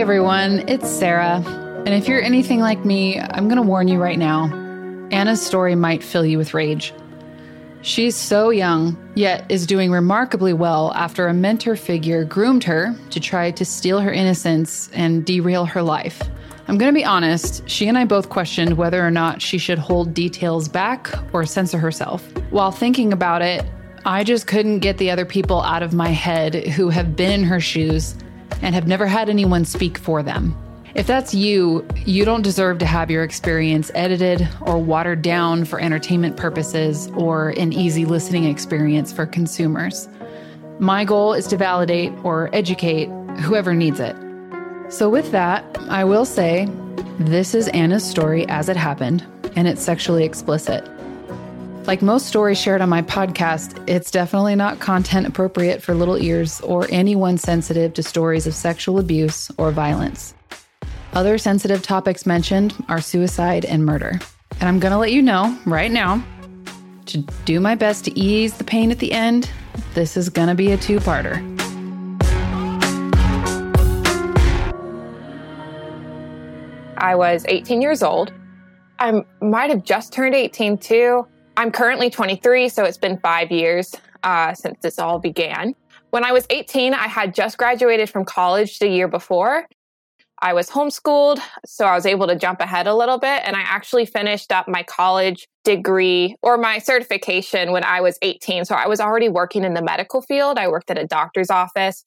Everyone, it's Sarah. And if you're anything like me, I'm going to warn you right now Ana's story might fill you with rage. She's so young, yet is doing remarkably well after a mentor figure groomed her to try to steal her innocence and derail her life. I'm going to be honest, she and I both questioned whether or not she should hold details back or censor herself. While thinking about it, I just couldn't get the other people out of my head who have been in her shoes and have never had anyone speak for them. If that's you, you don't deserve to have your experience edited or watered down for entertainment purposes or an easy listening experience for consumers. My goal is to validate or educate whoever needs it. So, with that, I will say this is Ana's story as it happened, and it's sexually explicit. Like most stories shared on my podcast, it's definitely not content appropriate for little ears or anyone sensitive to stories of sexual abuse or violence. Other sensitive topics mentioned are suicide and murder. And I'm going to let you know right now to do my best to ease the pain at the end. This is going to be a two parter. I was 18 years old. I might have just turned 18 too. I'm currently 23, so it's been five years uh, since this all began. When I was 18, I had just graduated from college the year before. I was homeschooled, so I was able to jump ahead a little bit. And I actually finished up my college degree or my certification when I was 18. So I was already working in the medical field. I worked at a doctor's office.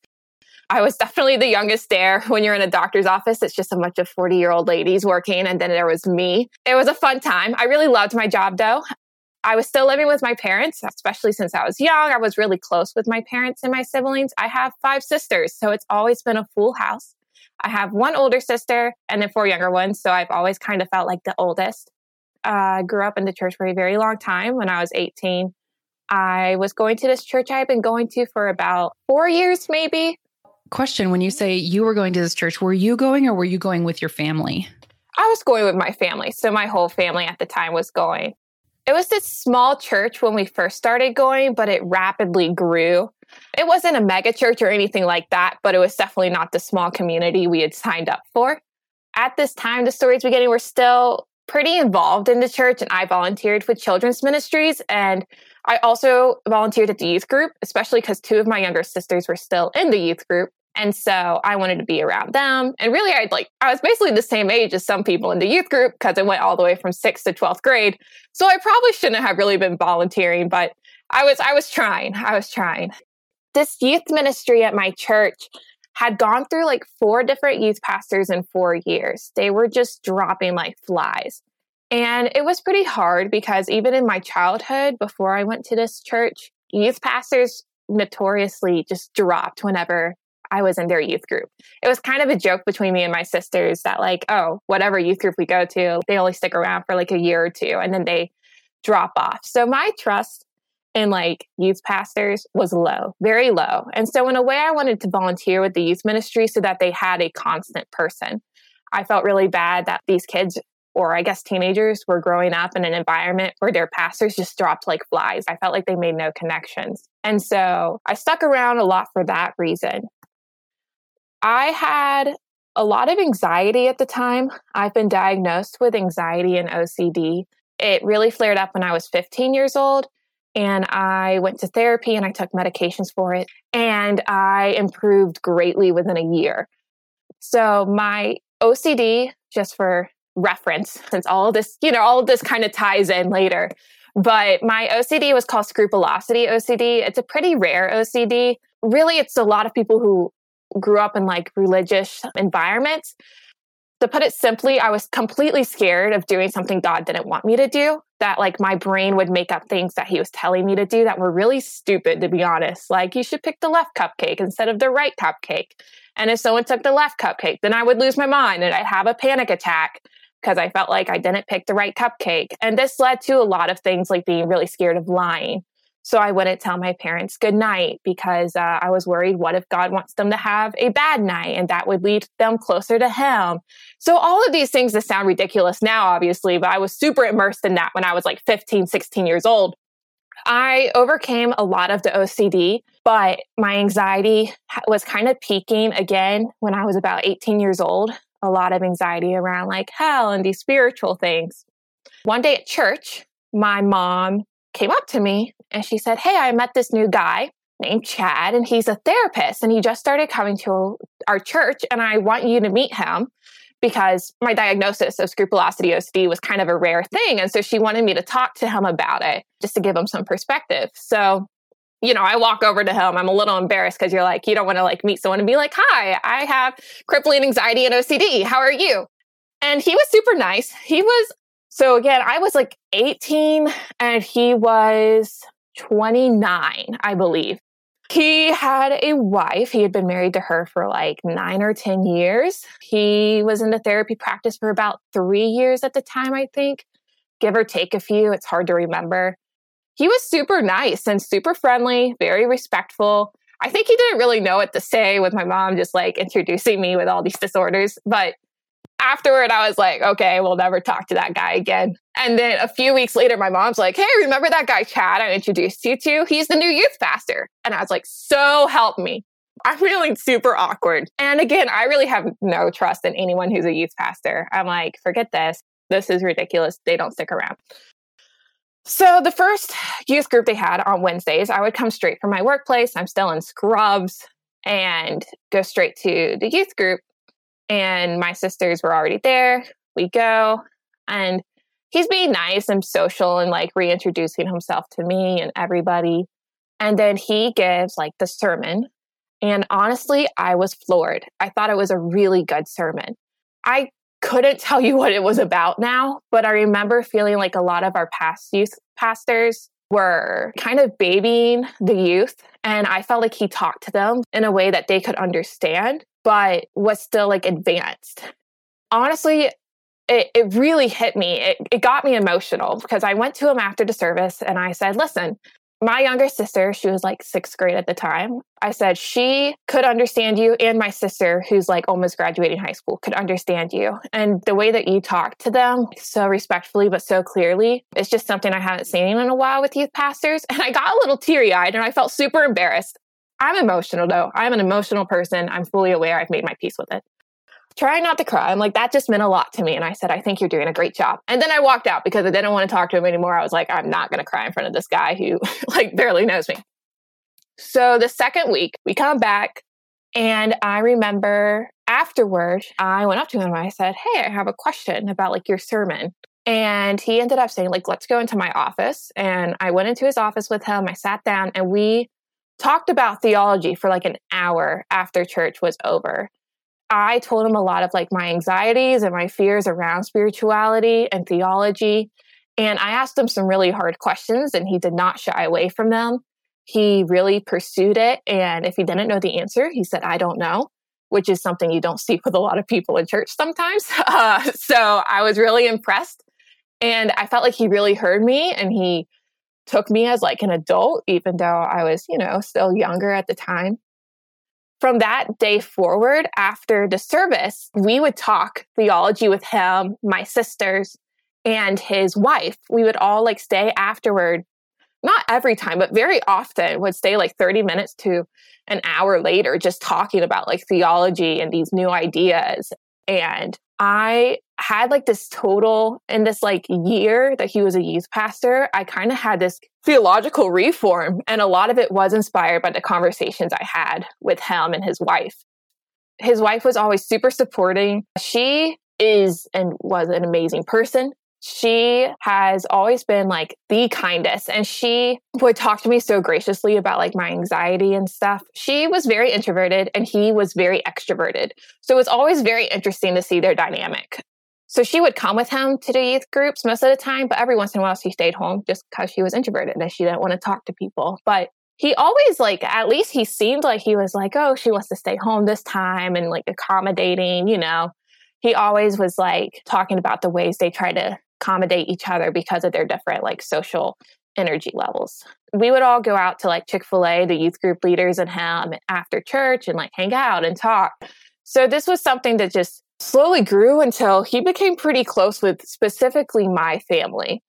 I was definitely the youngest there. When you're in a doctor's office, it's just a bunch of 40 year old ladies working. And then there was me. It was a fun time. I really loved my job though. I was still living with my parents, especially since I was young. I was really close with my parents and my siblings. I have five sisters, so it's always been a full house. I have one older sister and then four younger ones, so I've always kind of felt like the oldest. I uh, grew up in the church for a very long time when I was 18. I was going to this church I had been going to for about four years, maybe. Question When you say you were going to this church, were you going or were you going with your family? I was going with my family. So my whole family at the time was going. It was this small church when we first started going, but it rapidly grew. It wasn't a mega church or anything like that, but it was definitely not the small community we had signed up for. At this time, the stories beginning were still pretty involved in the church, and I volunteered with children's ministries. And I also volunteered at the youth group, especially because two of my younger sisters were still in the youth group. And so I wanted to be around them. And really, I'd like, I was basically the same age as some people in the youth group because I went all the way from sixth to 12th grade. So I probably shouldn't have really been volunteering, but I was, I was trying. I was trying. This youth ministry at my church had gone through like four different youth pastors in four years. They were just dropping like flies. And it was pretty hard because even in my childhood, before I went to this church, youth pastors notoriously just dropped whenever I was in their youth group. It was kind of a joke between me and my sisters that, like, oh, whatever youth group we go to, they only stick around for like a year or two and then they drop off. So my trust in like youth pastors was low, very low. And so, in a way, I wanted to volunteer with the youth ministry so that they had a constant person. I felt really bad that these kids or I guess teenagers were growing up in an environment where their pastors just dropped like flies. I felt like they made no connections. And so I stuck around a lot for that reason. I had a lot of anxiety at the time. I've been diagnosed with anxiety and OCD. It really flared up when I was 15 years old. And I went to therapy and I took medications for it. And I improved greatly within a year. So my OCD, just for reference, since all this, you know, all of this kind of ties in later. But my OCD was called scrupulosity OCD. It's a pretty rare OCD. Really, it's a lot of people who grew up in like religious environments. To put it simply, I was completely scared of doing something God didn't want me to do. That like my brain would make up things that he was telling me to do that were really stupid, to be honest. Like, you should pick the left cupcake instead of the right cupcake. And if someone took the left cupcake, then I would lose my mind and I'd have a panic attack because I felt like I didn't pick the right cupcake. And this led to a lot of things like being really scared of lying so I wouldn't tell my parents good night because uh, I was worried what if God wants them to have a bad night and that would lead them closer to Him. So all of these things that sound ridiculous now, obviously, but I was super immersed in that when I was like 15, 16 years old. I overcame a lot of the OCD, but my anxiety was kind of peaking again when I was about 18 years old. A lot of anxiety around like hell and these spiritual things. One day at church, my mom came up to me and she said, Hey, I met this new guy named Chad, and he's a therapist, and he just started coming to our church, and I want you to meet him because my diagnosis of scrupulosity OCD was kind of a rare thing. And so she wanted me to talk to him about it just to give him some perspective. So, you know, I walk over to him. I'm a little embarrassed because you're like, you don't want to like meet someone and be like, hi, I have crippling anxiety and OCD. How are you? And he was super nice. He was, so again, I was like 18 and he was 29, I believe. He had a wife. He had been married to her for like nine or 10 years. He was in the therapy practice for about three years at the time, I think, give or take a few. It's hard to remember. He was super nice and super friendly, very respectful. I think he didn't really know what to say with my mom just like introducing me with all these disorders, but afterward, I was like, okay, we'll never talk to that guy again. And then a few weeks later, my mom's like, hey, remember that guy Chad I introduced you to? He's the new youth pastor. And I was like, so help me. I'm feeling super awkward. And again, I really have no trust in anyone who's a youth pastor. I'm like, forget this. This is ridiculous. They don't stick around. So the first youth group they had on Wednesdays, I would come straight from my workplace. I'm still in scrubs and go straight to the youth group and my sisters were already there. We go, and he's being nice and social and like reintroducing himself to me and everybody. And then he gives like the sermon. And honestly, I was floored. I thought it was a really good sermon. I couldn't tell you what it was about now, but I remember feeling like a lot of our past youth pastors were kind of babying the youth. And I felt like he talked to them in a way that they could understand but was still like advanced. Honestly, it, it really hit me. It, it got me emotional because I went to him after the service and I said, listen, my younger sister, she was like sixth grade at the time. I said, she could understand you, and my sister, who's like almost graduating high school, could understand you. And the way that you talk to them so respectfully, but so clearly, it's just something I haven't seen in a while with youth pastors. And I got a little teary eyed and I felt super embarrassed. I'm emotional though. I'm an emotional person. I'm fully aware I've made my peace with it. Try not to cry. I'm like, that just meant a lot to me. And I said, I think you're doing a great job. And then I walked out because I didn't want to talk to him anymore. I was like, I'm not going to cry in front of this guy who like barely knows me. So the second week, we come back. And I remember afterward, I went up to him and I said, Hey, I have a question about like your sermon. And he ended up saying, like, let's go into my office. And I went into his office with him. I sat down and we talked about theology for like an hour after church was over. I told him a lot of like my anxieties and my fears around spirituality and theology. And I asked him some really hard questions, and he did not shy away from them. He really pursued it. And if he didn't know the answer, he said, I don't know, which is something you don't see with a lot of people in church sometimes. Uh, so I was really impressed. And I felt like he really heard me and he took me as like an adult, even though I was, you know, still younger at the time. From that day forward, after the service, we would talk theology with him, my sisters, and his wife. We would all like stay afterward, not every time, but very often would stay like 30 minutes to an hour later, just talking about like theology and these new ideas. And I had like this total in this like year that he was a youth pastor, I kind of had this theological reform. And a lot of it was inspired by the conversations I had with him and his wife. His wife was always super supporting. She is and was an amazing person she has always been like the kindest and she would talk to me so graciously about like my anxiety and stuff. She was very introverted and he was very extroverted. So it was always very interesting to see their dynamic. So she would come with him to the youth groups most of the time, but every once in a while she stayed home just because she was introverted and she didn't want to talk to people. But he always like at least he seemed like he was like, oh, she wants to stay home this time and like accommodating, you know. He always was like talking about the ways they try to accommodate each other because of their different like social energy levels. We would all go out to like Chick fil A, the youth group leaders and him after church and like hang out and talk. So this was something that just slowly grew until he became pretty close with specifically my family.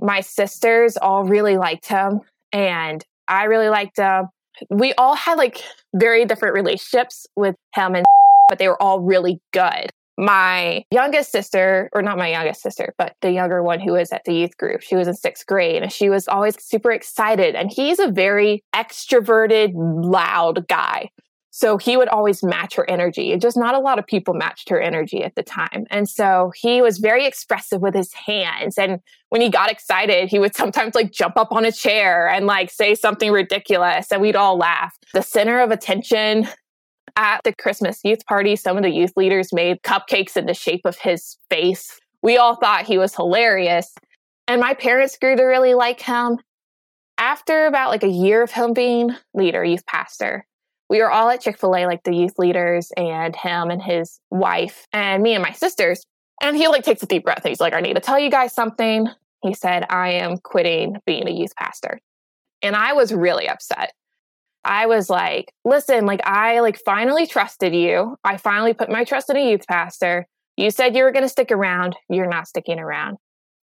My sisters all really liked him. and I really liked him. We all had like very different relationships with him and but they were all really good. My youngest sister, or not my youngest sister, but the younger one who was at the youth group, she was in sixth grade and she was always super excited. And he's a very extroverted, loud guy. So he would always match her energy. And just not a lot of people matched her energy at the time. And so he was very expressive with his hands. And when he got excited, he would sometimes like jump up on a chair and like say something ridiculous. And we'd all laugh. The center of attention at the Christmas youth party, some of the youth leaders made cupcakes in the shape of his face. We all thought he was hilarious. And my parents grew to really like him. After about like a year of him being leader, youth pastor, we were all at Chick fil A, like the youth leaders and him and his wife and me and my sisters. And he like takes a deep breath and he's like, I need to tell you guys something. He said, I am quitting being a youth pastor. And I was really upset. I was like, listen, like I like finally trusted you. I finally put my trust in a youth pastor. You said you were going to stick around. You're not sticking around.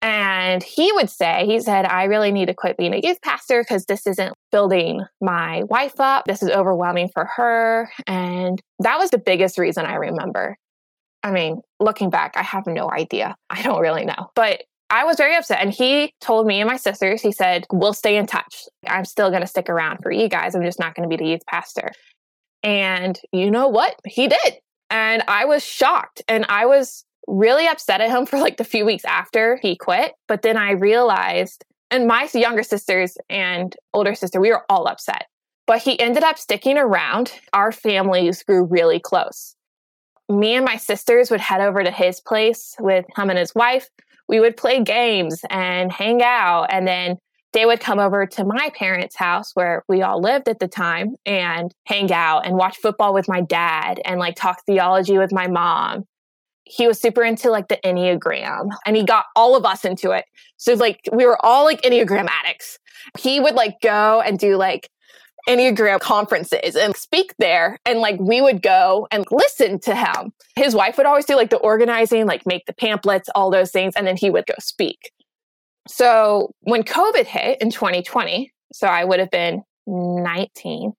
And he would say, he said, I really need to quit being a youth pastor because this isn't building my wife up. This is overwhelming for her. And that was the biggest reason I remember. I mean, looking back, I have no idea. I don't really know. But I was very upset. And he told me and my sisters, he said, We'll stay in touch. I'm still going to stick around for you guys. I'm just not going to be the youth pastor. And you know what? He did. And I was shocked. And I was really upset at him for like the few weeks after he quit. But then I realized, and my younger sisters and older sister, we were all upset. But he ended up sticking around. Our families grew really close. Me and my sisters would head over to his place with him and his wife. We would play games and hang out. And then they would come over to my parents' house where we all lived at the time and hang out and watch football with my dad and like talk theology with my mom he was super into like the Enneagram and he got all of us into it. So like we were all like Enneagram addicts. He would like go and do like Enneagram conferences and speak there. And like we would go and listen to him. His wife would always do like the organizing, like make the pamphlets, all those things. And then he would go speak. So when COVID hit in 2020, so I would have been 19,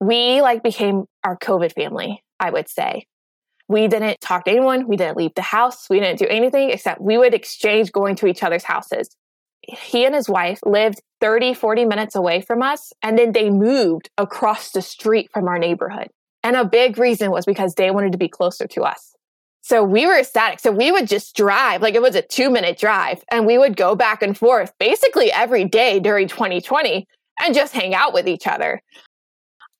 we like became our COVID family, I would say. We didn't talk to anyone. We didn't leave the house. We didn't do anything except we would exchange going to each other's houses. He and his wife lived 30, 40 minutes away from us. And then they moved across the street from our neighborhood. And a big reason was because they wanted to be closer to us. So we were ecstatic. So we would just drive, like it was a two minute drive, and we would go back and forth basically every day during 2020 and just hang out with each other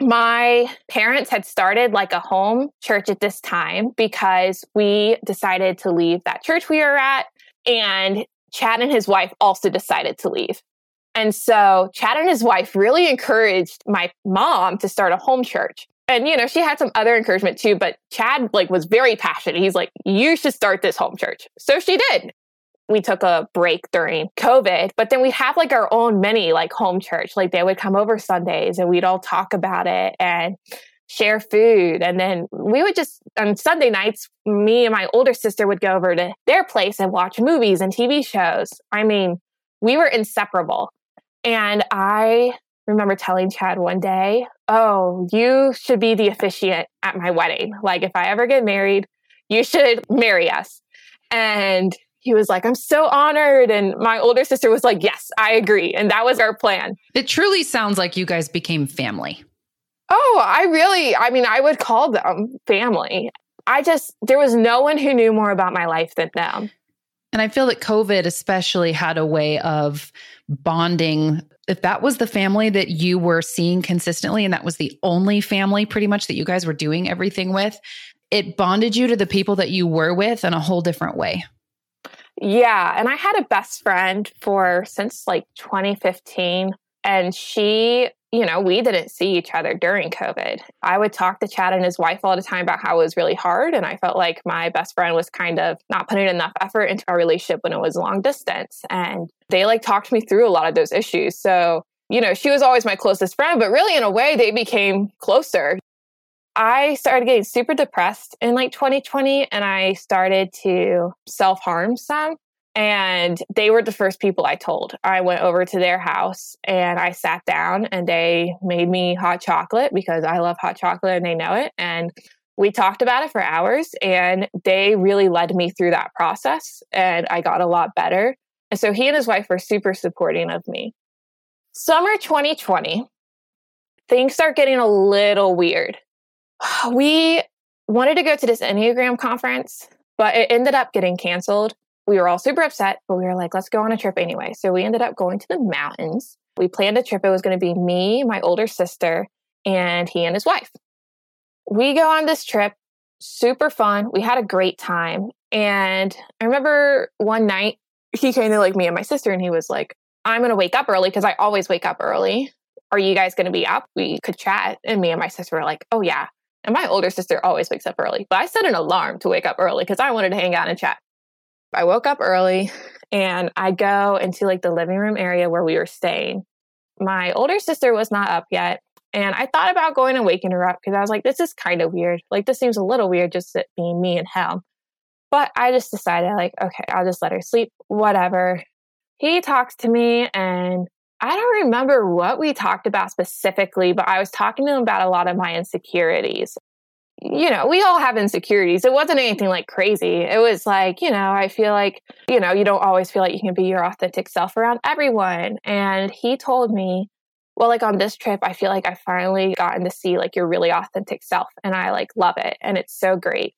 my parents had started like a home church at this time because we decided to leave that church we were at. And Chad and his wife also decided to leave. And so Chad and his wife really encouraged my mom to start a home church. And you know, she had some other encouragement too, but Chad like was very passionate. He's like, "You should start this home church." So she did we took a break during COVID, but then we'd have like our own mini like home church. Like they would come over Sundays and we'd all talk about it and share food. And then we would just on Sunday nights, me and my older sister would go over to their place and watch movies and TV shows. I mean, we were inseparable. And I remember telling Chad one day, Oh, you should be the officiant at my wedding. Like, if I ever get married, you should marry us. And he was like, I'm so honored. And my older sister was like, Yes, I agree. And that was our plan. It truly sounds like you guys became family. Oh, I really, I mean, I would call them family. I just, there was no one who knew more about my life than them. And I feel that COVID especially had a way of bonding. If that was the family that you were seeing consistently, and that was the only family pretty much that you guys were doing everything with, it bonded you to the people that you were with in a whole different way. Yeah. And I had a best friend for since like 2015. And she, you know, we didn't see each other during COVID. I would talk to Chad and his wife all the time about how it was really hard. And I felt like my best friend was kind of not putting enough effort into our relationship when it was long distance. And they like talked me through a lot of those issues. So, you know, she was always my closest friend, but really in a way they became closer. I started getting super depressed in like 2020 and I started to self harm some. And they were the first people I told. I went over to their house and I sat down and they made me hot chocolate because I love hot chocolate and they know it. And we talked about it for hours and they really led me through that process and I got a lot better. And so he and his wife were super supporting of me. Summer 2020, things start getting a little weird. We wanted to go to this Enneagram conference, but it ended up getting canceled. We were all super upset, but we were like, let's go on a trip anyway. So we ended up going to the mountains. We planned a trip. It was going to be me, my older sister, and he and his wife. We go on this trip, super fun. We had a great time. And I remember one night he came to like me and my sister and he was like, I'm going to wake up early because I always wake up early. Are you guys going to be up? We could chat. And me and my sister were like, oh, yeah. And my older sister always wakes up early, but I set an alarm to wake up early because I wanted to hang out and chat. I woke up early and I go into like the living room area where we were staying. My older sister was not up yet. And I thought about going and waking her up because I was like, this is kind of weird. Like, this seems a little weird just being me and him. But I just decided, like, okay, I'll just let her sleep, whatever. He talks to me, and I don't remember what we talked about specifically, but I was talking to him about a lot of my insecurities. You know, we all have insecurities. It wasn't anything like crazy. It was like, you know, I feel like, you know, you don't always feel like you can be your authentic self around everyone. And he told me, well, like on this trip, I feel like I finally gotten to see like your really authentic self and I like love it. And it's so great.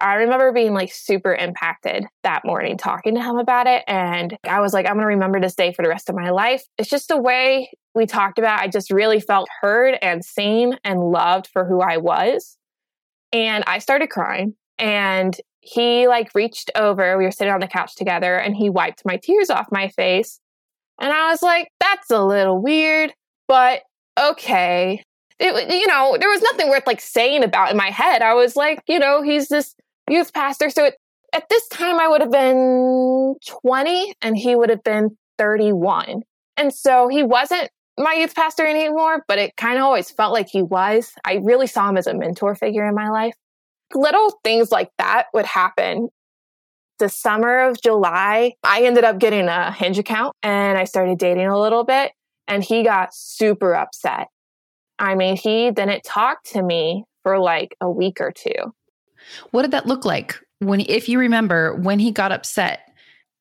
I remember being like super impacted that morning talking to him about it. And I was like, I'm going to remember this day for the rest of my life. It's just the way we talked about. I just really felt heard and seen and loved for who I was. And I started crying. And he like reached over. We were sitting on the couch together and he wiped my tears off my face. And I was like, that's a little weird, but okay. It, you know, there was nothing worth like saying about in my head. I was like, you know, he's this youth pastor. So it, at this time, I would have been 20 and he would have been 31. And so he wasn't my youth pastor anymore, but it kind of always felt like he was. I really saw him as a mentor figure in my life. Little things like that would happen the summer of July, I ended up getting a Hinge account and I started dating a little bit. And he got super upset. I mean, he didn't talk to me for like a week or two. What did that look like when, if you remember, when he got upset?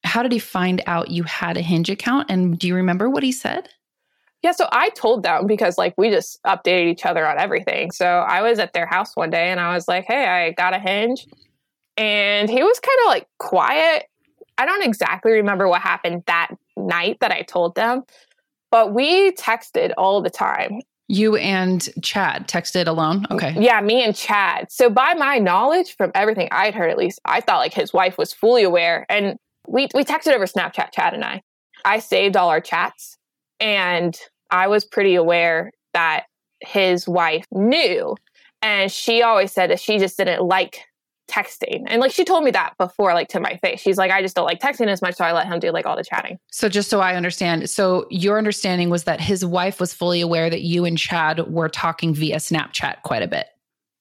How did he find out you had a Hinge account? And do you remember what he said? Yeah, so I told them because like we just updated each other on everything. So I was at their house one day and I was like, "Hey, I got a Hinge." and he was kind of like quiet. I don't exactly remember what happened that night that I told them, but we texted all the time. You and Chad texted alone? Okay. Yeah, me and Chad. So, by my knowledge, from everything I'd heard at least, I thought like his wife was fully aware. And we, we texted over Snapchat, Chad and I. I saved all our chats and I was pretty aware that his wife knew. And she always said that she just didn't like texting. And like she told me that before, like to my face. She's like, I just don't like texting as much. So I let him do like all the chatting. So just so I understand, so your understanding was that his wife was fully aware that you and Chad were talking via Snapchat quite a bit.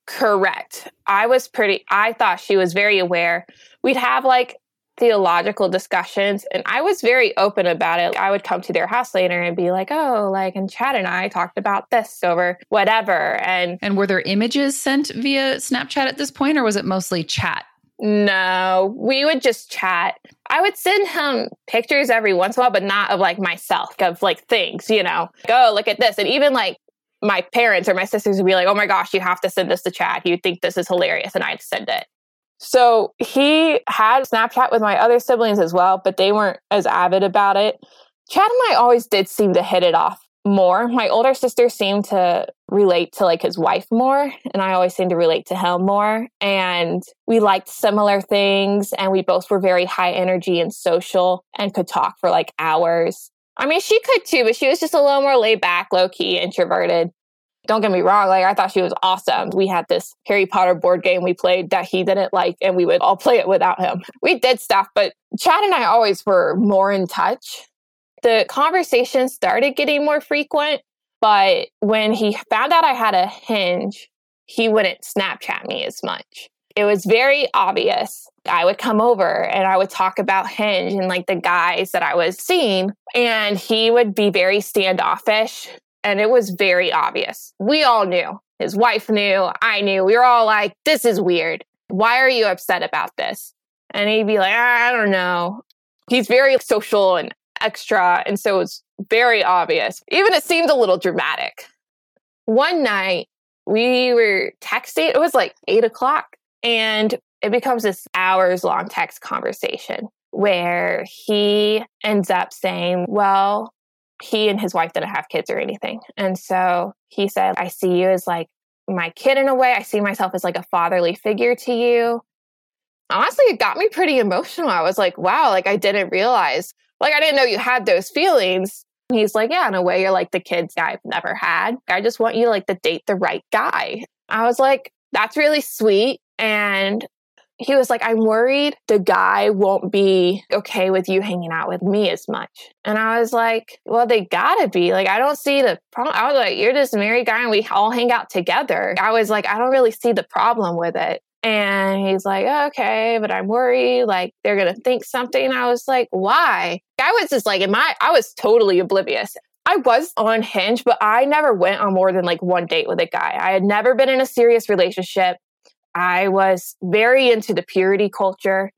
Correct. I was pretty, I thought she was very aware. We'd have like theological discussions and I was very open about it. I would come to their house later and be like, "Oh, like and Chad and I talked about this over whatever." And And were there images sent via Snapchat at this point or was it mostly chat? No, we would just chat. I would send him pictures every once in a while, but not of like myself, of like things, you know. Go oh, look at this. And even like my parents or my sisters would be like, oh my gosh, you have to send this to Chad. You think this is hilarious. And I'd send it. So he had Snapchat with my other siblings as well, but they weren't as avid about it. Chad and I always did seem to hit it off more. My older sister seemed to relate to like his wife more, and I always seemed to relate to him more. And we liked similar things, and we both were very high energy and social and could talk for like hours. I mean, she could too, but she was just a little more laid back, low key, introverted don't get me wrong, like I thought she was awesome. We had this Harry Potter board game we played that he didn't like, and we would all play it without him. We did stuff, but Chad and I always were more in touch. The conversation started getting more frequent, but when he found out I had a hinge, he wouldn't Snapchat me as much. it was very obvious. I would come over and I would talk about Hinge and like the guys that I was seeing, and he would be very standoffish. And it was very obvious. We all knew. His wife knew. I knew. We were all like, this is weird. Why are you upset about this? And he'd be like, I don't know. He's very social and extra. And so it's very obvious. Even it seemed a little dramatic. One night, we were texting. It was like eight o'clock. And it becomes this hours long text conversation where he ends up saying, Well, he and his wife didn't have kids or anything. And so he said, I see you as like my kid in a way. I see myself as like a fatherly figure to you. Honestly, it got me pretty emotional. I was like, wow, like I didn't realize, like I didn't know you had those feelings. He's like, yeah, in a way, you're like the kids I've never had. I just want you like to date the right guy. I was like, that's really sweet. And he was like, I'm worried the guy won't be okay with you hanging out with me as much. And I was like, well, they gotta be. Like, I don't see the problem. I was like, you're this married guy and we all hang out together. I was like, I don't really see the problem with it. And he's like, okay, but I'm worried, like they're gonna think something. I was like, why? I was just like, in my, I was totally oblivious. I was on Hinge, but I never went on more than like one date with a guy. I had never been in a serious relationship. I was very into the purity culture.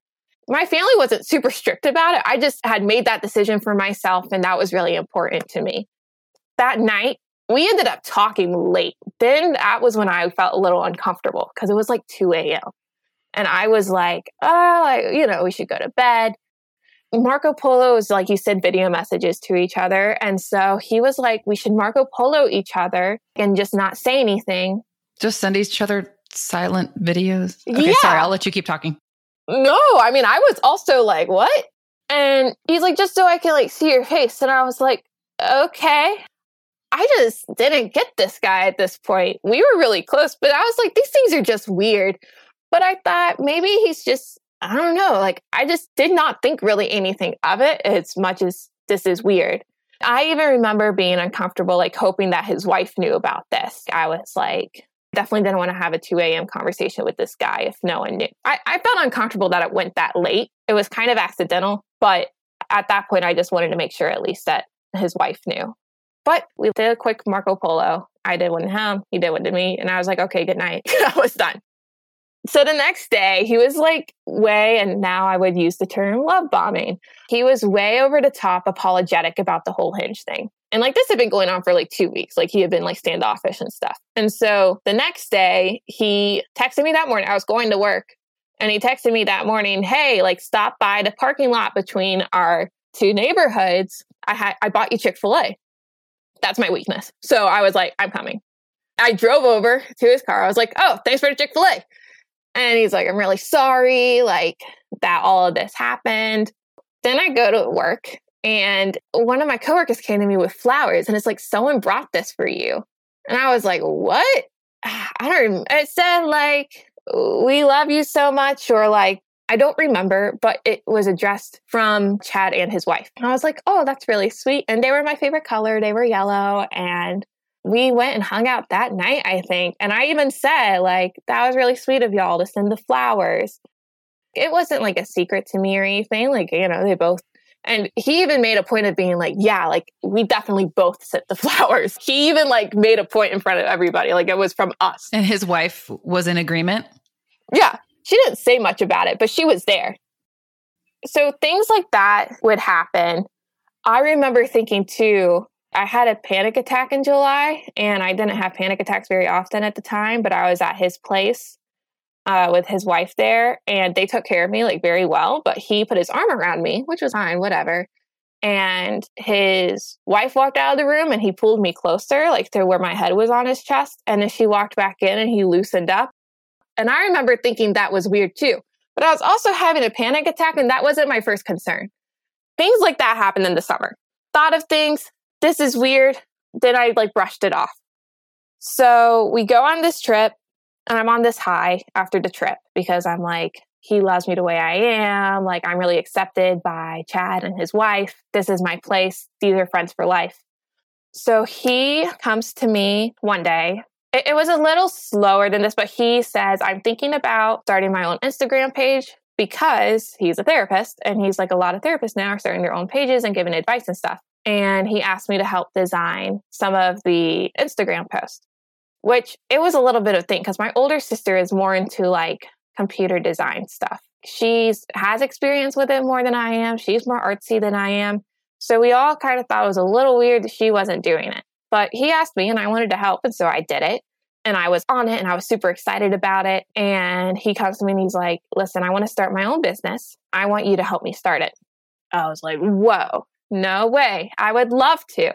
My family wasn't super strict about it. I just had made that decision for myself, and that was really important to me. That night, we ended up talking late. Then that was when I felt a little uncomfortable because it was like 2 a.m. And I was like, oh, you know, we should go to bed. Marco Polo is like you said, video messages to each other. And so he was like, we should Marco Polo each other and just not say anything. Just send each other silent videos? Okay, yeah. sorry, I'll let you keep talking. No, I mean, I was also like, what? And he's like, just so I can like see your face. And I was like, okay. I just didn't get this guy at this point. We were really close, but I was like, these things are just weird. But I thought maybe he's just, I don't know, like I just did not think really anything of it as much as this is weird. I even remember being uncomfortable, like hoping that his wife knew about this. I was like, definitely didn't want to have a 2 a.m. conversation with this guy if no one knew. I, I felt uncomfortable that it went that late. It was kind of accidental, but at that point, I just wanted to make sure at least that his wife knew. But we did a quick Marco Polo. I did one to him, he did one to me, and I was like, okay, good night. I was done. So the next day, he was like way, and now I would use the term love bombing. He was way over the top apologetic about the whole hinge thing. And like this had been going on for like two weeks. Like he had been like standoffish and stuff. And so the next day, he texted me that morning. I was going to work and he texted me that morning, Hey, like stop by the parking lot between our two neighborhoods. I had, I bought you Chick fil A. That's my weakness. So I was like, I'm coming. I drove over to his car. I was like, Oh, thanks for the Chick fil A. And he's like, I'm really sorry, like that all of this happened. Then I go to work and one of my coworkers came to me with flowers and it's like, someone brought this for you. And I was like, what? I don't. It said like, we love you so much, or like, I don't remember, but it was addressed from Chad and his wife. And I was like, oh, that's really sweet. And they were my favorite color. They were yellow. And we went and hung out that night, I think. And I even said, like, that was really sweet of y'all to send the flowers. It wasn't like a secret to me or anything. Like, you know, they both and he even made a point of being like, yeah, like we definitely both sent the flowers. He even like made a point in front of everybody, like it was from us. And his wife was in agreement? Yeah. She didn't say much about it, but she was there. So things like that would happen. I remember thinking too, I had a panic attack in July and I didn't have panic attacks very often at the time, but I was at his place uh, with his wife there, and they took care of me like very well. But he put his arm around me, which was fine, whatever. And his wife walked out of the room and he pulled me closer, like to where my head was on his chest. And then she walked back in and he loosened up. And I remember thinking that was weird too. But I was also having a panic attack, and that wasn't my first concern. Things like that happened in the summer. Thought of things, this is weird. Then I like brushed it off. So we go on this trip and I'm on this high after the trip because I'm like, he loves me the way I am. Like, I'm really accepted by Chad and his wife. This is my place. These are friends for life. So he comes to me one day It, it was a little slower than this, but he says, I'm thinking about starting my own Instagram page because he's a therapist and he's like a lot of therapists now are starting their own pages and giving advice and stuff. And he asked me to help design some of the Instagram posts, which it was a little bit of thing because my older sister is more into like computer design stuff. She's has experience with it more than I am. She's more artsy than I am. So we all kind of thought it was a little weird that she wasn't doing it. But he asked me and I wanted to help. And so I did it. And I was on it and I was super excited about it. And he comes to me and he's like, listen, I want to start my own business. I want you to help me start it. I was like, whoa, no way. I would love to.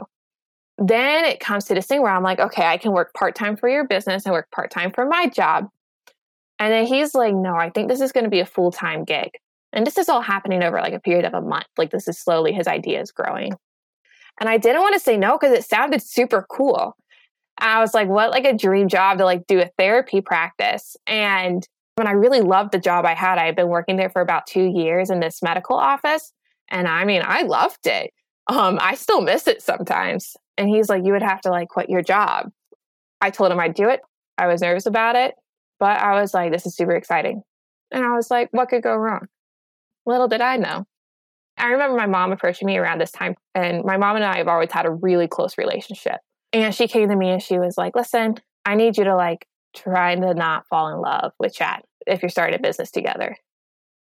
Then it comes to this thing where I'm like, okay, I can work part time for your business and work part time for my job. And then he's like, no, I think this is going to be a full time gig. And this is all happening over like a period of a month. Like this is slowly his ideas growing. And I didn't want to say no because it sounded super cool. I was like, what like a dream job to like do a therapy practice. And when I really loved the job I had, I had been working there for about two years in this medical office. And I mean, I loved it. Um, I still miss it sometimes. And he's like, you would have to like quit your job. I told him I'd do it. I was nervous about it, but I was like, this is super exciting. And I was like, what could go wrong? Little did I know. I remember my mom approaching me around this time, and my mom and I have always had a really close relationship. And she came to me and she was like, listen, I need you to like try to not fall in love with Chad if you're starting a business together.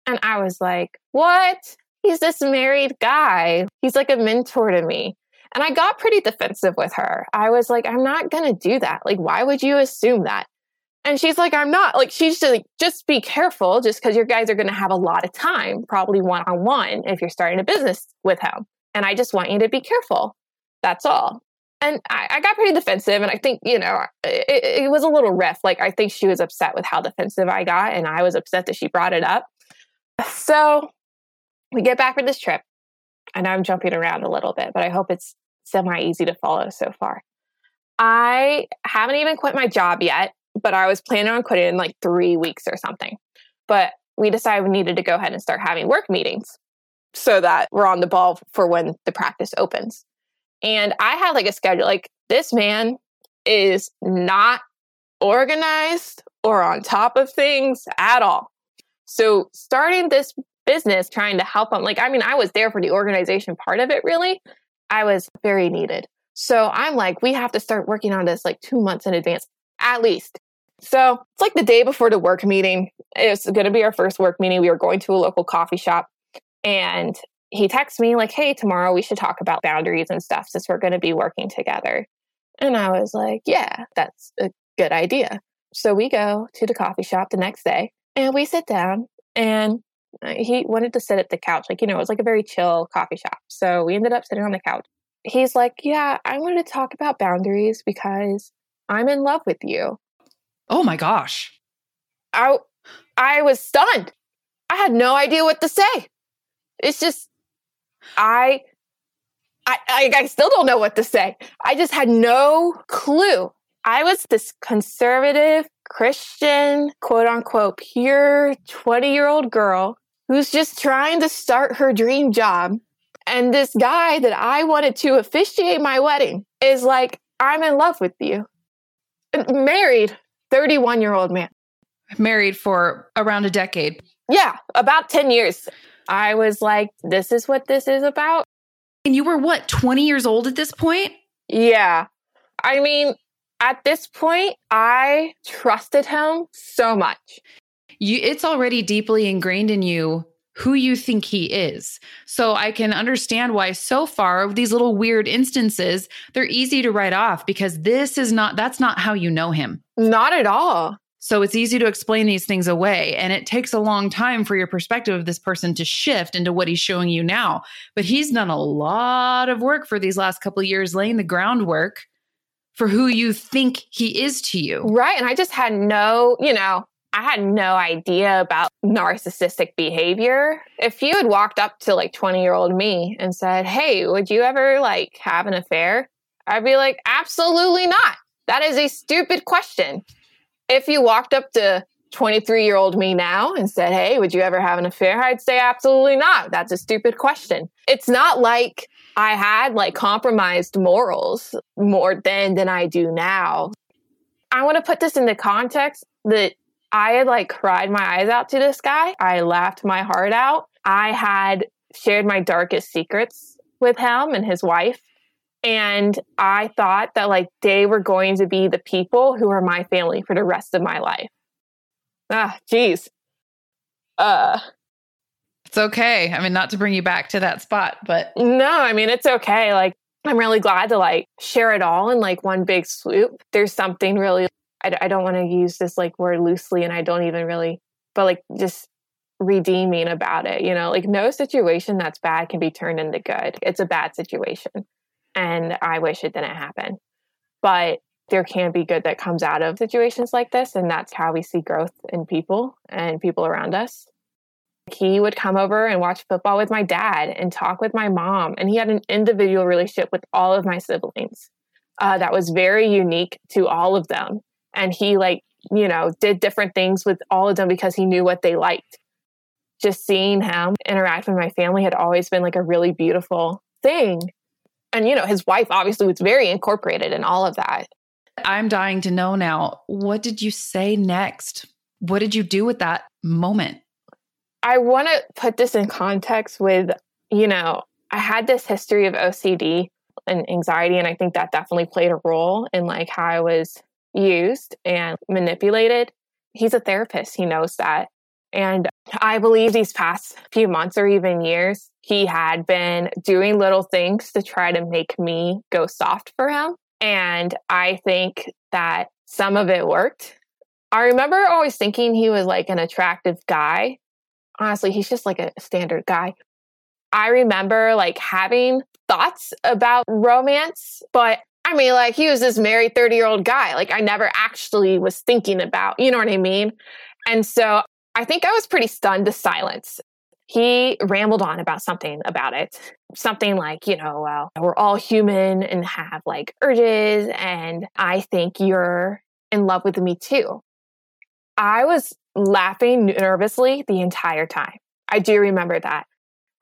And I was like, what? He's this married guy. He's like a mentor to me. And I got pretty defensive with her. I was like, I'm not going to do that. Like, why would you assume that? And she's like, I'm not. Like, she's just like, just be careful just because your guys are going to have a lot of time, probably one on one, if you're starting a business with him. And I just want you to be careful. That's all. And I, I got pretty defensive. And I think, you know, it, it was a little rough. Like, I think she was upset with how defensive I got. And I was upset that she brought it up. So we get back for this trip. And I'm jumping around a little bit, but I hope it's semi easy to follow so far. I haven't even quit my job yet but I was planning on quitting in like three weeks or something. But we decided we needed to go ahead and start having work meetings so that we're on the ball for when the practice opens. And I had like a schedule, like this man is not organized or on top of things at all. So starting this business, trying to help them. like, I mean, I was there for the organization part of it, really. I was very needed. So I'm like, we have to start working on this like two months in advance, at least. So it's like the day before the work meeting. It's going to be our first work meeting. We were going to a local coffee shop and he texts me like, Hey, tomorrow we should talk about boundaries and stuff since we're going to be working together. And I was like, Yeah, that's a good idea. So we go to the coffee shop the next day and we sit down and Uh, he wanted to sit at the couch. Like, you know, it was like a very chill coffee shop. So we ended up sitting on the couch. He's like, Yeah, I wanted to talk about boundaries because I'm in love with you. Oh my gosh. I I was stunned. I had no idea what to say. It's just I I, I, I still don't know what to say. I just had no clue. I was this conservative Christian, quote unquote, pure 20 year old girl who's just trying to start her dream job. And this guy that I wanted to officiate my wedding is like, I'm in love with you. Married 31 year old man. Married for around a decade. Yeah, about 10 years. I was like, this is what this is about. And you were what, 20 years old at this point? Yeah. I mean, at this point, I trusted him so much. You, it's already deeply ingrained in you who you think he is. So I can understand why so far these little weird instances, they're easy to write off because this is not that's not how you know him. Not at all. So it's easy to explain these things away and it takes a long time for your perspective of this person to shift into what he's showing you now. But he's done a lot of work for these last couple of years laying the groundwork for who you think he is to you. Right, and I just had no, you know, I had no idea about narcissistic behavior. If you had walked up to like 20 year old me and said, Hey, would you ever like have an affair? I'd be like, Absolutely not. That is a stupid question. If you walked up to 23 year old me now and said, Hey, would you ever have an affair? I'd say, Absolutely not. That's a stupid question. It's not like I had like compromised morals more then than I do now. I want to put this into context that I had like cried my eyes out to this guy. I laughed my heart out. I had shared my darkest secrets with him and his wife. And I thought that like they were going to be the people who are my family for the rest of my life. Ah, geez. Uh, it's okay. I mean, not to bring you back to that spot, but no, I mean, it's okay. Like, I'm really glad to like share it all in like one big swoop. There's something really, I, I don't want to use this like word loosely and I don't even really, but like just redeeming about it. You know, like no situation that's bad can be turned into good. It's a bad situation. And I wish it didn't happen. But there can be good that comes out of situations like this. And that's how we see growth in people and people around us. He would come over and watch football with my dad and talk with my mom. And he had an individual relationship with all of my siblings uh, that was very unique to all of them. And he, like, you know, did different things with all of them because he knew what they liked. Just seeing him interact with my family had always been like a really beautiful thing. And, you know, his wife obviously was very incorporated in all of that. I'm dying to know now. What did you say next? What did you do with that moment? I want to put this in context with, you know, I had this history of OCD and anxiety, and I think that definitely played a role in like how I was used and manipulated. He's a therapist, he knows that. And I believe these past few months or even years, he had been doing little things to try to make me go soft for him. And I think that some of it worked. I remember always thinking he was like an attractive guy honestly, he's just like a standard guy. I remember like having thoughts about romance, but I mean, like he was this married 30 year old guy. Like I never actually was thinking about, you know what I mean? And so I think I was pretty stunned to silence. He rambled on about something about it. Something like, you know, well, we're all human and have like urges. And I think you're in love with me too. I was laughing nervously the entire time. I do remember that.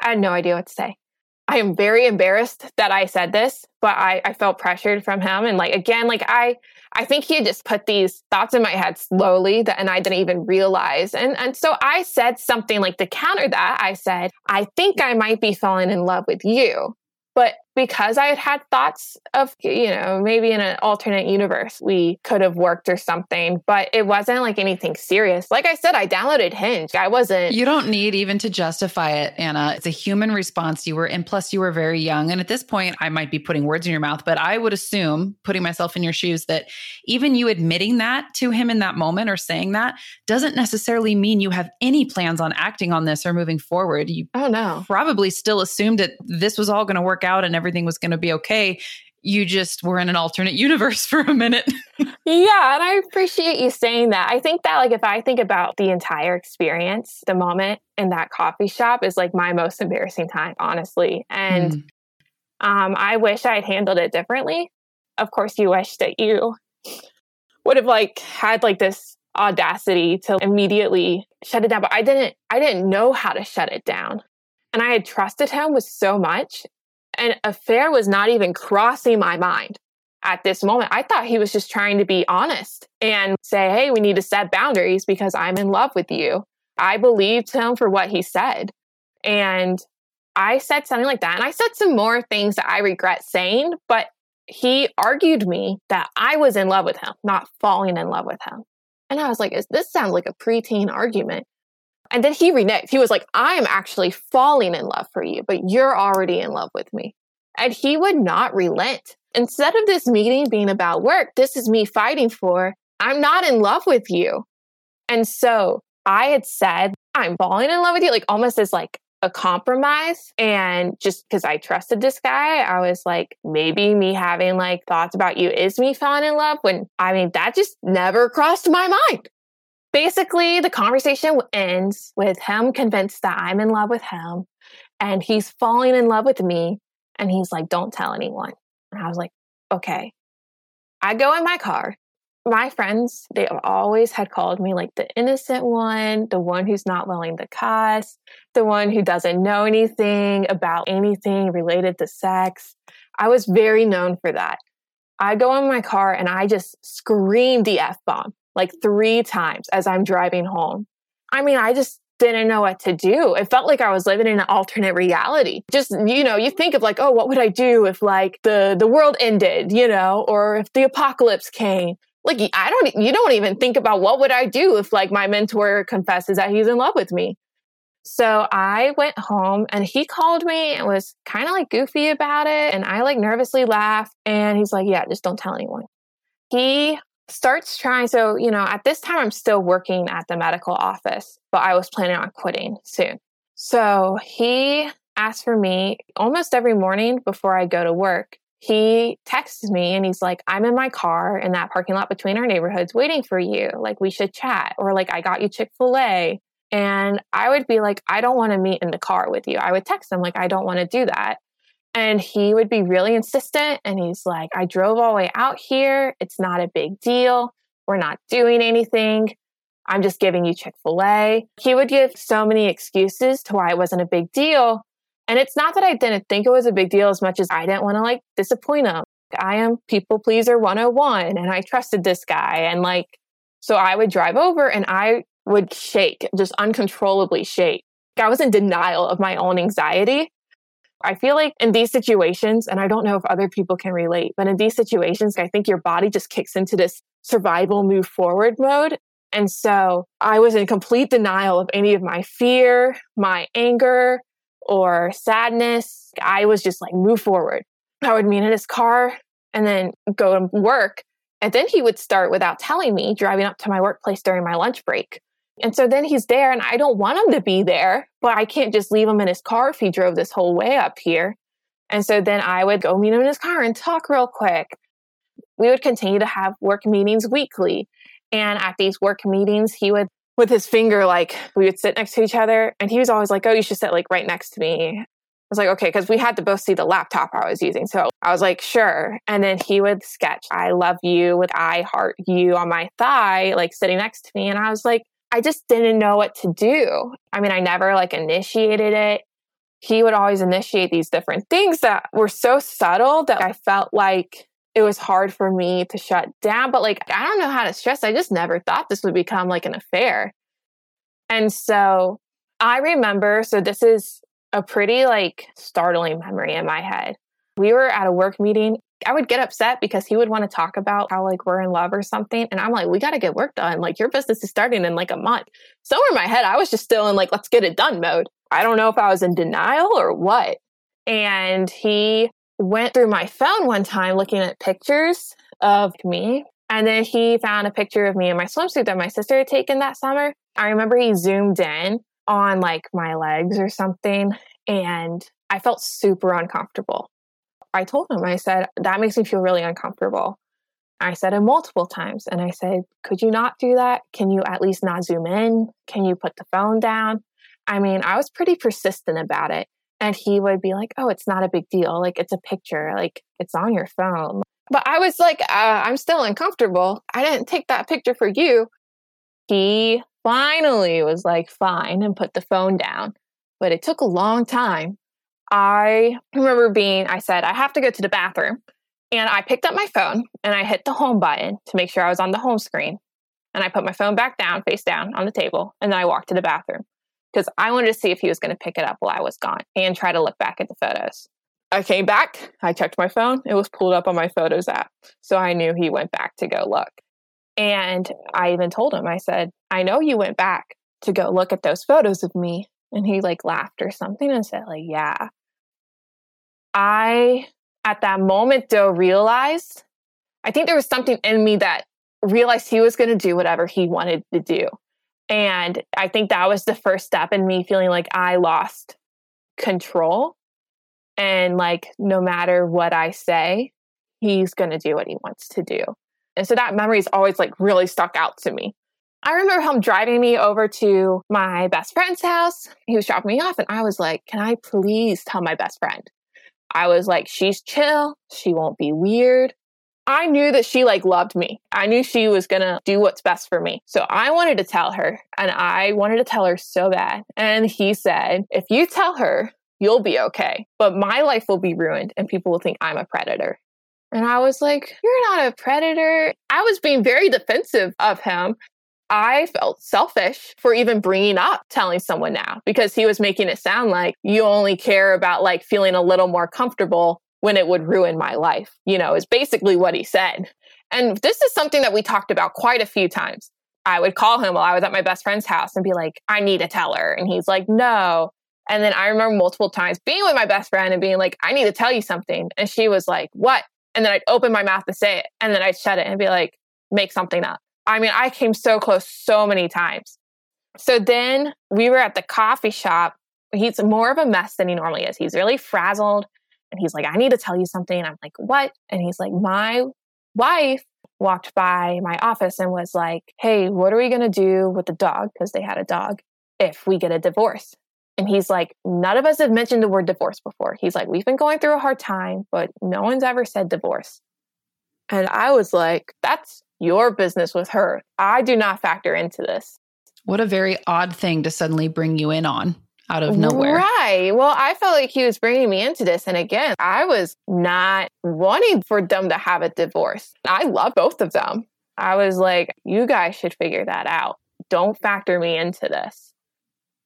I had no idea what to say. I am very embarrassed that I said this, but I, I felt pressured from him. And like again, like I I think he had just put these thoughts in my head slowly that and I didn't even realize. And and so I said something like to counter that. I said, I think I might be falling in love with you. But because I had had thoughts of, you know, maybe in an alternate universe, we could have worked or something, but it wasn't like anything serious. Like I said, I downloaded Hinge. I wasn't. You don't need even to justify it, Ana. It's a human response. You were, and plus you were very young. And at this point, I might be putting words in your mouth, but I would assume, putting myself in your shoes, that even you admitting that to him in that moment or saying that doesn't necessarily mean you have any plans on acting on this or moving forward. You oh, no. probably still assumed that this was all going to work out and everything was going to be okay. You just were in an alternate universe for a minute. yeah. And I appreciate you saying that. I think that, like, if I think about the entire experience, the moment in that coffee shop is like my most embarrassing time, honestly. And mm. um, I wish I had handled it differently. Of course, you wish that you would have like had like this audacity to immediately shut it down but i didn't i didn't know how to shut it down and i had trusted him with so much an affair was not even crossing my mind at this moment. I thought he was just trying to be honest and say, hey, we need to set boundaries because I'm in love with you. I believed him for what he said. And I said something like that. And I said some more things that I regret saying, but he argued me that I was in love with him, not falling in love with him. And I was like, is this sounds like a preteen argument. And then he reneged. He was like, I am actually falling in love for you, but you're already in love with me. And he would not relent. Instead of this meeting being about work, this is me fighting for, I'm not in love with you. And so I had said, I'm falling in love with you, like almost as like a compromise. And just because I trusted this guy, I was like, maybe me having like thoughts about you is me falling in love when I mean, that just never crossed my mind basically the conversation ends with him convinced that I'm in love with him and he's falling in love with me. And he's like, don't tell anyone. And I was like, okay. I go in my car. My friends, they always had called me like the innocent one, the one who's not willing to cuss, the one who doesn't know anything about anything related to sex. I was very known for that. I go in my car and I just scream the F bomb like three times as I'm driving home. I mean, I just didn't know what to do. It felt like I was living in an alternate reality. Just, you know, you think of like, oh, what would I do if like the, the world ended, you know, or if the apocalypse came? Like, I don't, you don't even think about what would I do if like my mentor confesses that he's in love with me. So I went home and he called me and was kind of like goofy about it. And I like nervously laughed. And he's like, yeah, just don't tell anyone. He starts trying. So, you know, at this time, I'm still working at the medical office, but I was planning on quitting soon. So he asked for me almost every morning before I go to work. He texts me and he's like, I'm in my car in that parking lot between our neighborhoods waiting for you. Like, we should chat. Or, like, I got you Chick fil A. And I would be like, I don't want to meet in the car with you. I would text him, like, I don't want to do that. And he would be really insistent. And he's like, I drove all the way out here. It's not a big deal. We're not doing anything. I'm just giving you Chick fil A. He would give so many excuses to why it wasn't a big deal. And it's not that I didn't think it was a big deal as much as I didn't want to like disappoint him. I am people pleaser 101 and I trusted this guy. And like, so I would drive over and I would shake, just uncontrollably shake. I was in denial of my own anxiety. I feel like in these situations, and I don't know if other people can relate, but in these situations, I think your body just kicks into this survival move forward mode. And so I was in complete denial of any of my fear, my anger, or sadness. I was just like, move forward. I would meet in his car and then go to work. And then he would start without telling me driving up to my workplace during my lunch break. And so then he's there and I don't want him to be there, but I can't just leave him in his car if he drove this whole way up here. And so then I would go meet him in his car and talk real quick. We would continue to have work meetings weekly. And at these work meetings, he would, with his finger, like we would sit next to each other. And he was always like, Oh, you should sit like right next to me. I was like, okay, because we had to both see the laptop I was using. So I was like, sure. And then he would sketch, I love you with I heart you on my thigh, like sitting next to me. And I was like, I just didn't know what to do. I mean, I never like initiated it. He would always initiate these different things that were so subtle that I felt like it was hard for me to shut down. But like, I don't know how to stress. I just never thought this would become like an affair. And so I remember, so this is a pretty like startling memory in my head. We were at a work meeting I would get upset because he would want to talk about how like we're in love or something. And I'm like, we got to get work done. Like your business is starting in like a month. Somewhere in my head, I was just still in like, let's get it done mode. I don't know if I was in denial or what. And he went through my phone one time looking at pictures of me. And then he found a picture of me in my swimsuit that my sister had taken that summer. I remember he zoomed in on like my legs or something. And I felt super uncomfortable. I told him, I said, that makes me feel really uncomfortable. I said it multiple times. And I said, could you not do that? Can you at least not zoom in? Can you put the phone down? I mean, I was pretty persistent about it. And he would be like, oh, it's not a big deal. Like, it's a picture, like, it's on your phone. But I was like, uh, I'm still uncomfortable. I didn't take that picture for you. He finally was like, fine, and put the phone down. But it took a long time I remember being, I said, I have to go to the bathroom. And I picked up my phone and I hit the home button to make sure I was on the home screen. And I put my phone back down, face down on the table. And then I walked to the bathroom because I wanted to see if he was going to pick it up while I was gone and try to look back at the photos. I came back, I checked my phone, it was pulled up on my photos app. So I knew he went back to go look. And I even told him, I said, I know you went back to go look at those photos of me and he like laughed or something and said, like, yeah. I, at that moment, though, realized I think there was something in me that realized he was going to do whatever he wanted to do. And I think that was the first step in me feeling like I lost control. And like, no matter what I say, he's going to do what he wants to do. And so that memory is always like really stuck out to me. I remember him driving me over to my best friend's house. He was dropping me off, and I was like, Can I please tell my best friend? I was like, She's chill. She won't be weird. I knew that she like loved me. I knew she was going to do what's best for me. So I wanted to tell her and I wanted to tell her so bad. And he said, if you tell her, you'll be okay, but my life will be ruined and people will think I'm a predator. And I was like, You're not a predator. I was being very defensive of him. I felt selfish for even bringing up telling someone now because he was making it sound like you only care about like feeling a little more comfortable when it would ruin my life, you know, is basically what he said. And this is something that we talked about quite a few times. I would call him while I was at my best friend's house and be like, I need to tell her. And he's like, no. And then I remember multiple times being with my best friend and being like, I need to tell you something. And she was like, what? And then I'd open my mouth to say it. And then I'd shut it and be like, make something up. I mean, I came so close so many times. So then we were at the coffee shop. He's more of a mess than he normally is. He's really frazzled. And he's like, I need to tell you something. And I'm like, what? And he's like, my wife walked by my office and was like, Hey, what are we going to do with the dog? Because they had a dog if we get a divorce. And he's like, None of us have mentioned the word divorce before. He's like, We've been going through a hard time, but no one's ever said divorce. And I was like, That's your business with her. I do not factor into this. What a very odd thing to suddenly bring you in on out of nowhere. Right. Well, I felt like he was bringing me into this. And again, I was not wanting for them to have a divorce. I love both of them. I was like, you guys should figure that out. Don't factor me into this.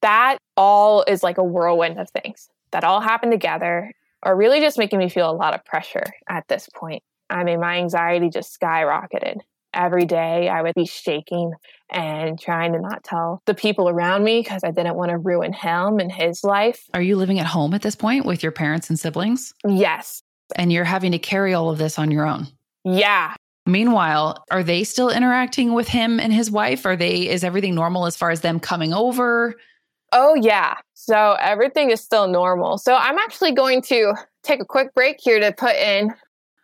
That all is like a whirlwind of things that all happened together are really just making me feel a lot of pressure at this point. I mean, my anxiety just skyrocketed every day I would be shaking and trying to not tell the people around me because I didn't want to ruin him and his life. Are you living at home at this point with your parents and siblings? Yes. And you're having to carry all of this on your own? Yeah. Meanwhile, are they still interacting with him and his wife? Are they is everything normal as far as them coming over? Oh yeah. So everything is still normal. So I'm actually going to take a quick break here to put in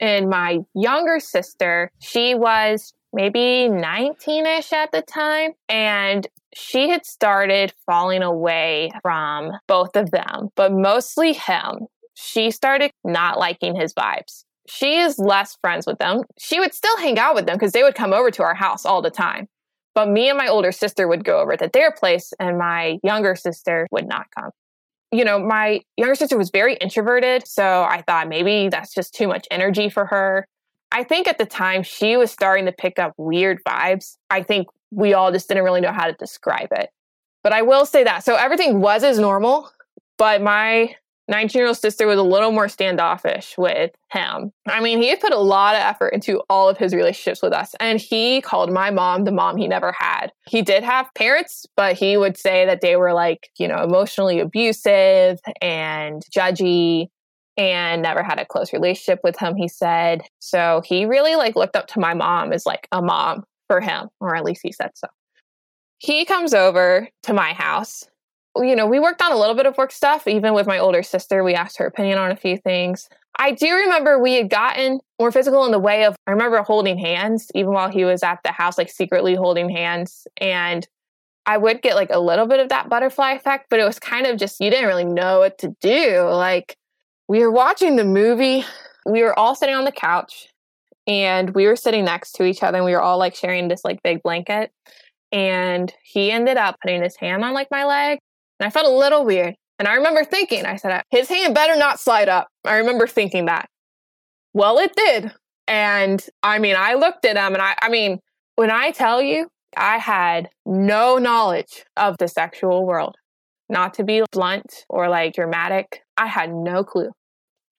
and my younger sister, she was maybe 19 ish at the time. And she had started falling away from both of them, but mostly him. She started not liking his vibes. She is less friends with them. She would still hang out with them because they would come over to our house all the time. But me and my older sister would go over to their place, and my younger sister would not come you know, my younger sister was very introverted. So I thought maybe that's just too much energy for her. I think at the time she was starting to pick up weird vibes. I think we all just didn't really know how to describe it. But I will say that. So everything was as normal, but my 19 year old sister was a little more standoffish with him. I mean, he had put a lot of effort into all of his relationships with us, and he called my mom the mom he never had. He did have parents, but he would say that they were like, you know, emotionally abusive and judgy and never had a close relationship with him, he said. So he really like looked up to my mom as like a mom for him, or at least he said so. He comes over to my house you know, we worked on a little bit of work stuff. Even with my older sister, we asked her opinion on a few things. I do remember we had gotten more physical in the way of, I remember holding hands, even while he was at the house, like secretly holding hands. And I would get like a little bit of that butterfly effect, but it was kind of just, you didn't really know what to do. Like, we were watching the movie, we were all sitting on the couch, and we were sitting next to each other, and we were all like sharing this like big blanket. And he ended up putting his hand on like my leg and I felt a little weird. And I remember thinking, I said, his hand better not slide up. I remember thinking that. Well, it did. And I mean, I looked at him and I, I mean, when I tell you, I had no knowledge of the sexual world. Not to be blunt or like dramatic, I had no clue.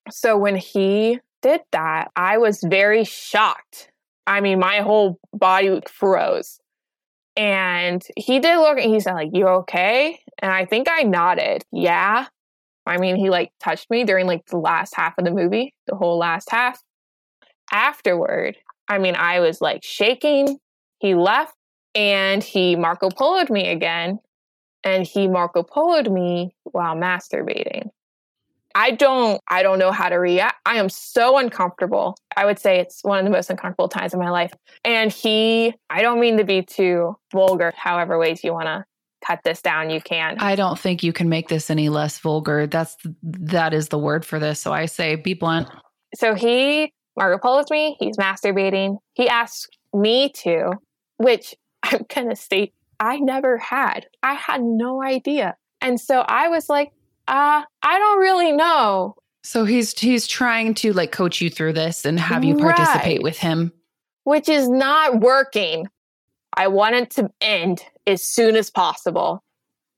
So when he did that, I was very shocked. I mean, my whole body froze. And he did look and he said, like, you okay? And I think I nodded, yeah. I mean, he like touched me during like the last half of the movie, the whole last half. Afterward, I mean, I was like shaking. He left and he Marco Poloed me again. And he Marco Poloed me while masturbating. I don't I don't know how to react. I am so uncomfortable. I would say it's one of the most uncomfortable times of my life. And he I don't mean to be too vulgar, however ways you want to cut this down you can. I don't think you can make this any less vulgar. That's that is the word for this. So I say be blunt. So he Marco Polo's me, he's masturbating. He asks me to, which I'm gonna state I never had. I had no idea. And so I was like, uh, I don't really know. So he's he's trying to like coach you through this and have you participate Right. with him. which is not working. I want it to end as soon as possible.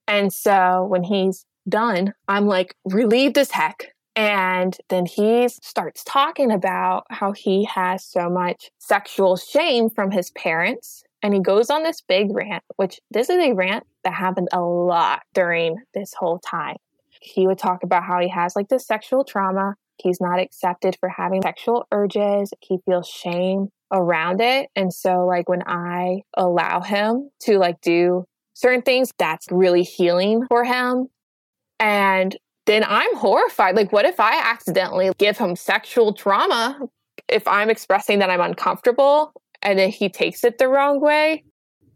And so when he's done, I'm like relieved as heck. And then he starts talking about how he has so much sexual shame from his parents. And he goes on this big rant, which this is a rant that happened a lot during this whole time. He would talk about how he has like this sexual trauma. He's not accepted for having sexual urges. He feels shame around it. And so like when I allow him to like do certain things, that's really healing for him. And then I'm horrified. Like, what if I accidentally give him sexual trauma? If I'm expressing that I'm uncomfortable and then he takes it the wrong way,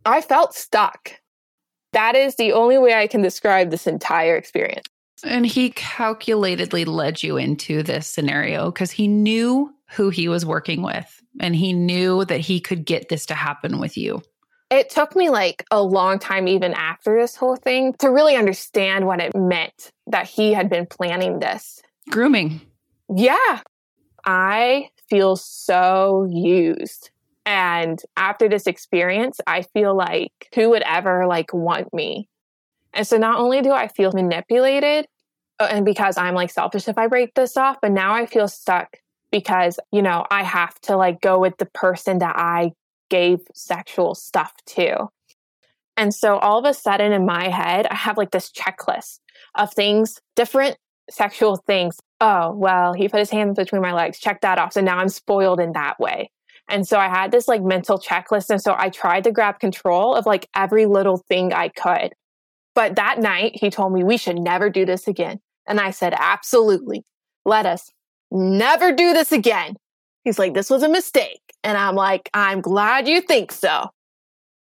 I felt stuck. That is the only way I can describe this entire experience. And he calculatedly led you into this scenario because he knew who he was working with and he knew that he could get this to happen with you. It took me like a long time, even after this whole thing, to really understand what it meant that he had been planning this. Grooming. Yeah. I feel so used. And after this experience, I feel like who would ever like want me? And so not only do I feel manipulated uh, and because I'm like selfish if I break this off, but now I feel stuck because, you know, I have to like go with the person that I gave sexual stuff to. And so all of a sudden in my head, I have like this checklist of things, different sexual things. Oh, well, he put his hands between my legs. Check that off. So now I'm spoiled in that way. And so I had this like mental checklist. And so I tried to grab control of like every little thing I could. But that night, he told me we should never do this again. And I said, absolutely. Let us never do this again. He's like, this was a mistake. And I'm like, I'm glad you think so.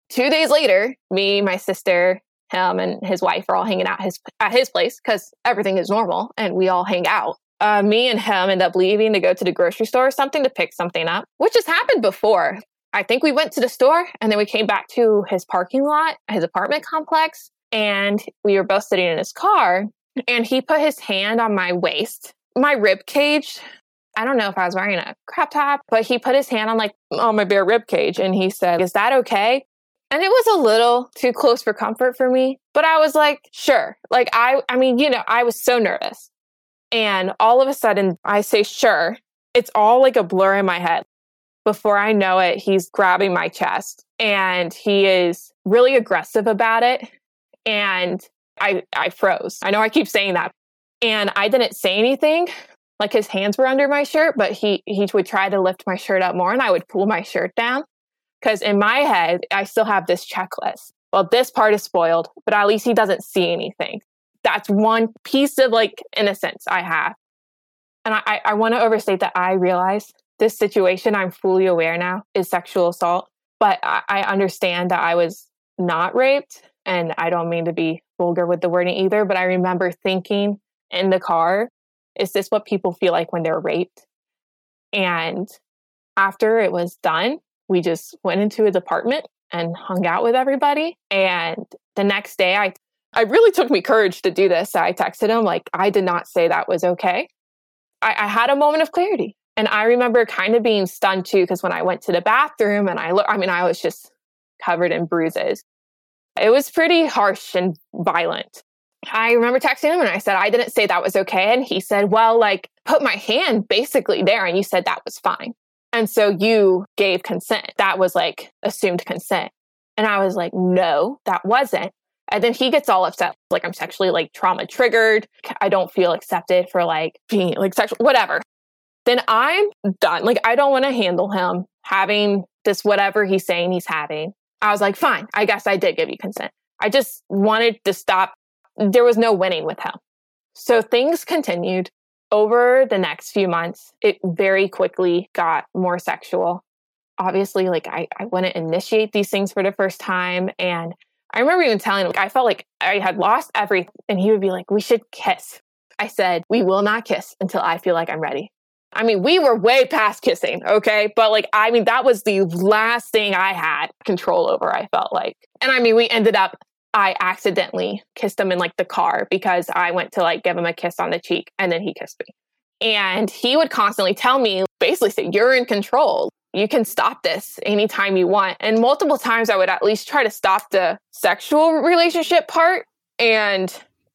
Two days later, me, my sister, him, and his wife are all hanging out his, at his place because everything is normal and we all hang out. Uh, me and him end up leaving to go to the grocery store or something to pick something up, which has happened before. I think we went to the store and then we came back to his parking lot, his apartment complex, and we were both sitting in his car. And he put his hand on my waist, my rib cage. I don't know if I was wearing a crop top, but he put his hand on like on my bare rib cage and he said, Is that okay? And it was a little too close for comfort for me, but I was like, sure. Like I I mean, you know, I was so nervous. And all of a sudden I say sure. It's all like a blur in my head. Before I know it, he's grabbing my chest and he is really aggressive about it. And I I froze. I know I keep saying that. And I didn't say anything. Like his hands were under my shirt, but he he would try to lift my shirt up more and I would pull my shirt down. Because in my head, I still have this checklist. Well, this part is spoiled, but at least he doesn't see anything. That's one piece of like innocence I have. And I, I, I want to overstate that I realize this situation, I'm fully aware now, is sexual assault. But I, I understand that I was not raped. And I don't mean to be vulgar with the wording either, but I remember thinking in the car, is this what people feel like when they're raped? And after it was done, we just went into his apartment and hung out with everybody. And the next day, I, I really took me courage to do this. I texted him, like, I did not say that was okay. I, I had a moment of clarity. And I remember kind of being stunned too, because when I went to the bathroom and I look, I mean, I was just covered in bruises. It was pretty harsh and violent. I remember texting him and I said, I didn't say that was okay. And he said, Well, like, put my hand basically there. And you said that was fine. And so you gave consent. That was like assumed consent. And I was like, No, that wasn't. And then he gets all upset, like, I'm sexually like trauma triggered. I don't feel accepted for like being like sexual, whatever. Then I'm done. Like, I don't want to handle him having this whatever he's saying he's having. I was like, fine, I guess I did give you consent. I just wanted to stop. There was no winning with him. So things continued over the next few months. It very quickly got more sexual. Obviously, like I, I wouldn't initiate these things for the first time. And I remember even telling him, like, I felt like I had lost everything. And he would be like, we should kiss. I said, we will not kiss until I feel like I'm ready. I mean, we were way past kissing, okay? But like, I mean, that was the last thing I had control over, I felt like. And I mean, we ended up, I accidentally kissed him in like the car because I went to like give him a kiss on the cheek and then he kissed me. And he would constantly tell me, basically say, you're in control. You can stop this anytime you want. And multiple times I would at least try to stop the sexual relationship part. And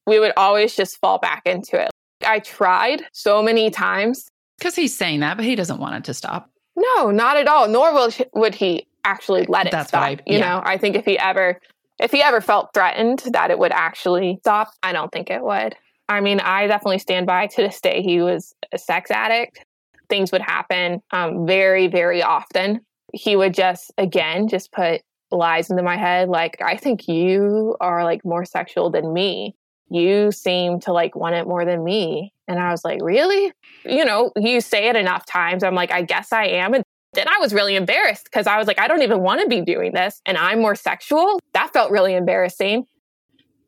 we would always just fall back into it. I tried so many times. Because he's saying that, but he doesn't want it to stop. No, not at all. Nor will, would he actually let it That's stop. I- you know, I think if he ever if he ever felt threatened that it would actually stop, I don't think it would. I mean, I definitely stand by to this day. He was a sex addict. Things would happen um, very, very often. He would just, again, just put lies into my head. Like, I think you are like more sexual than me. You seem to like want it more than me. And I was like, really? You know, you say it enough times. I'm like, I guess I am. And then I was really embarrassed because I was like, I don't even want to be doing this. And I'm more sexual. That felt really embarrassing.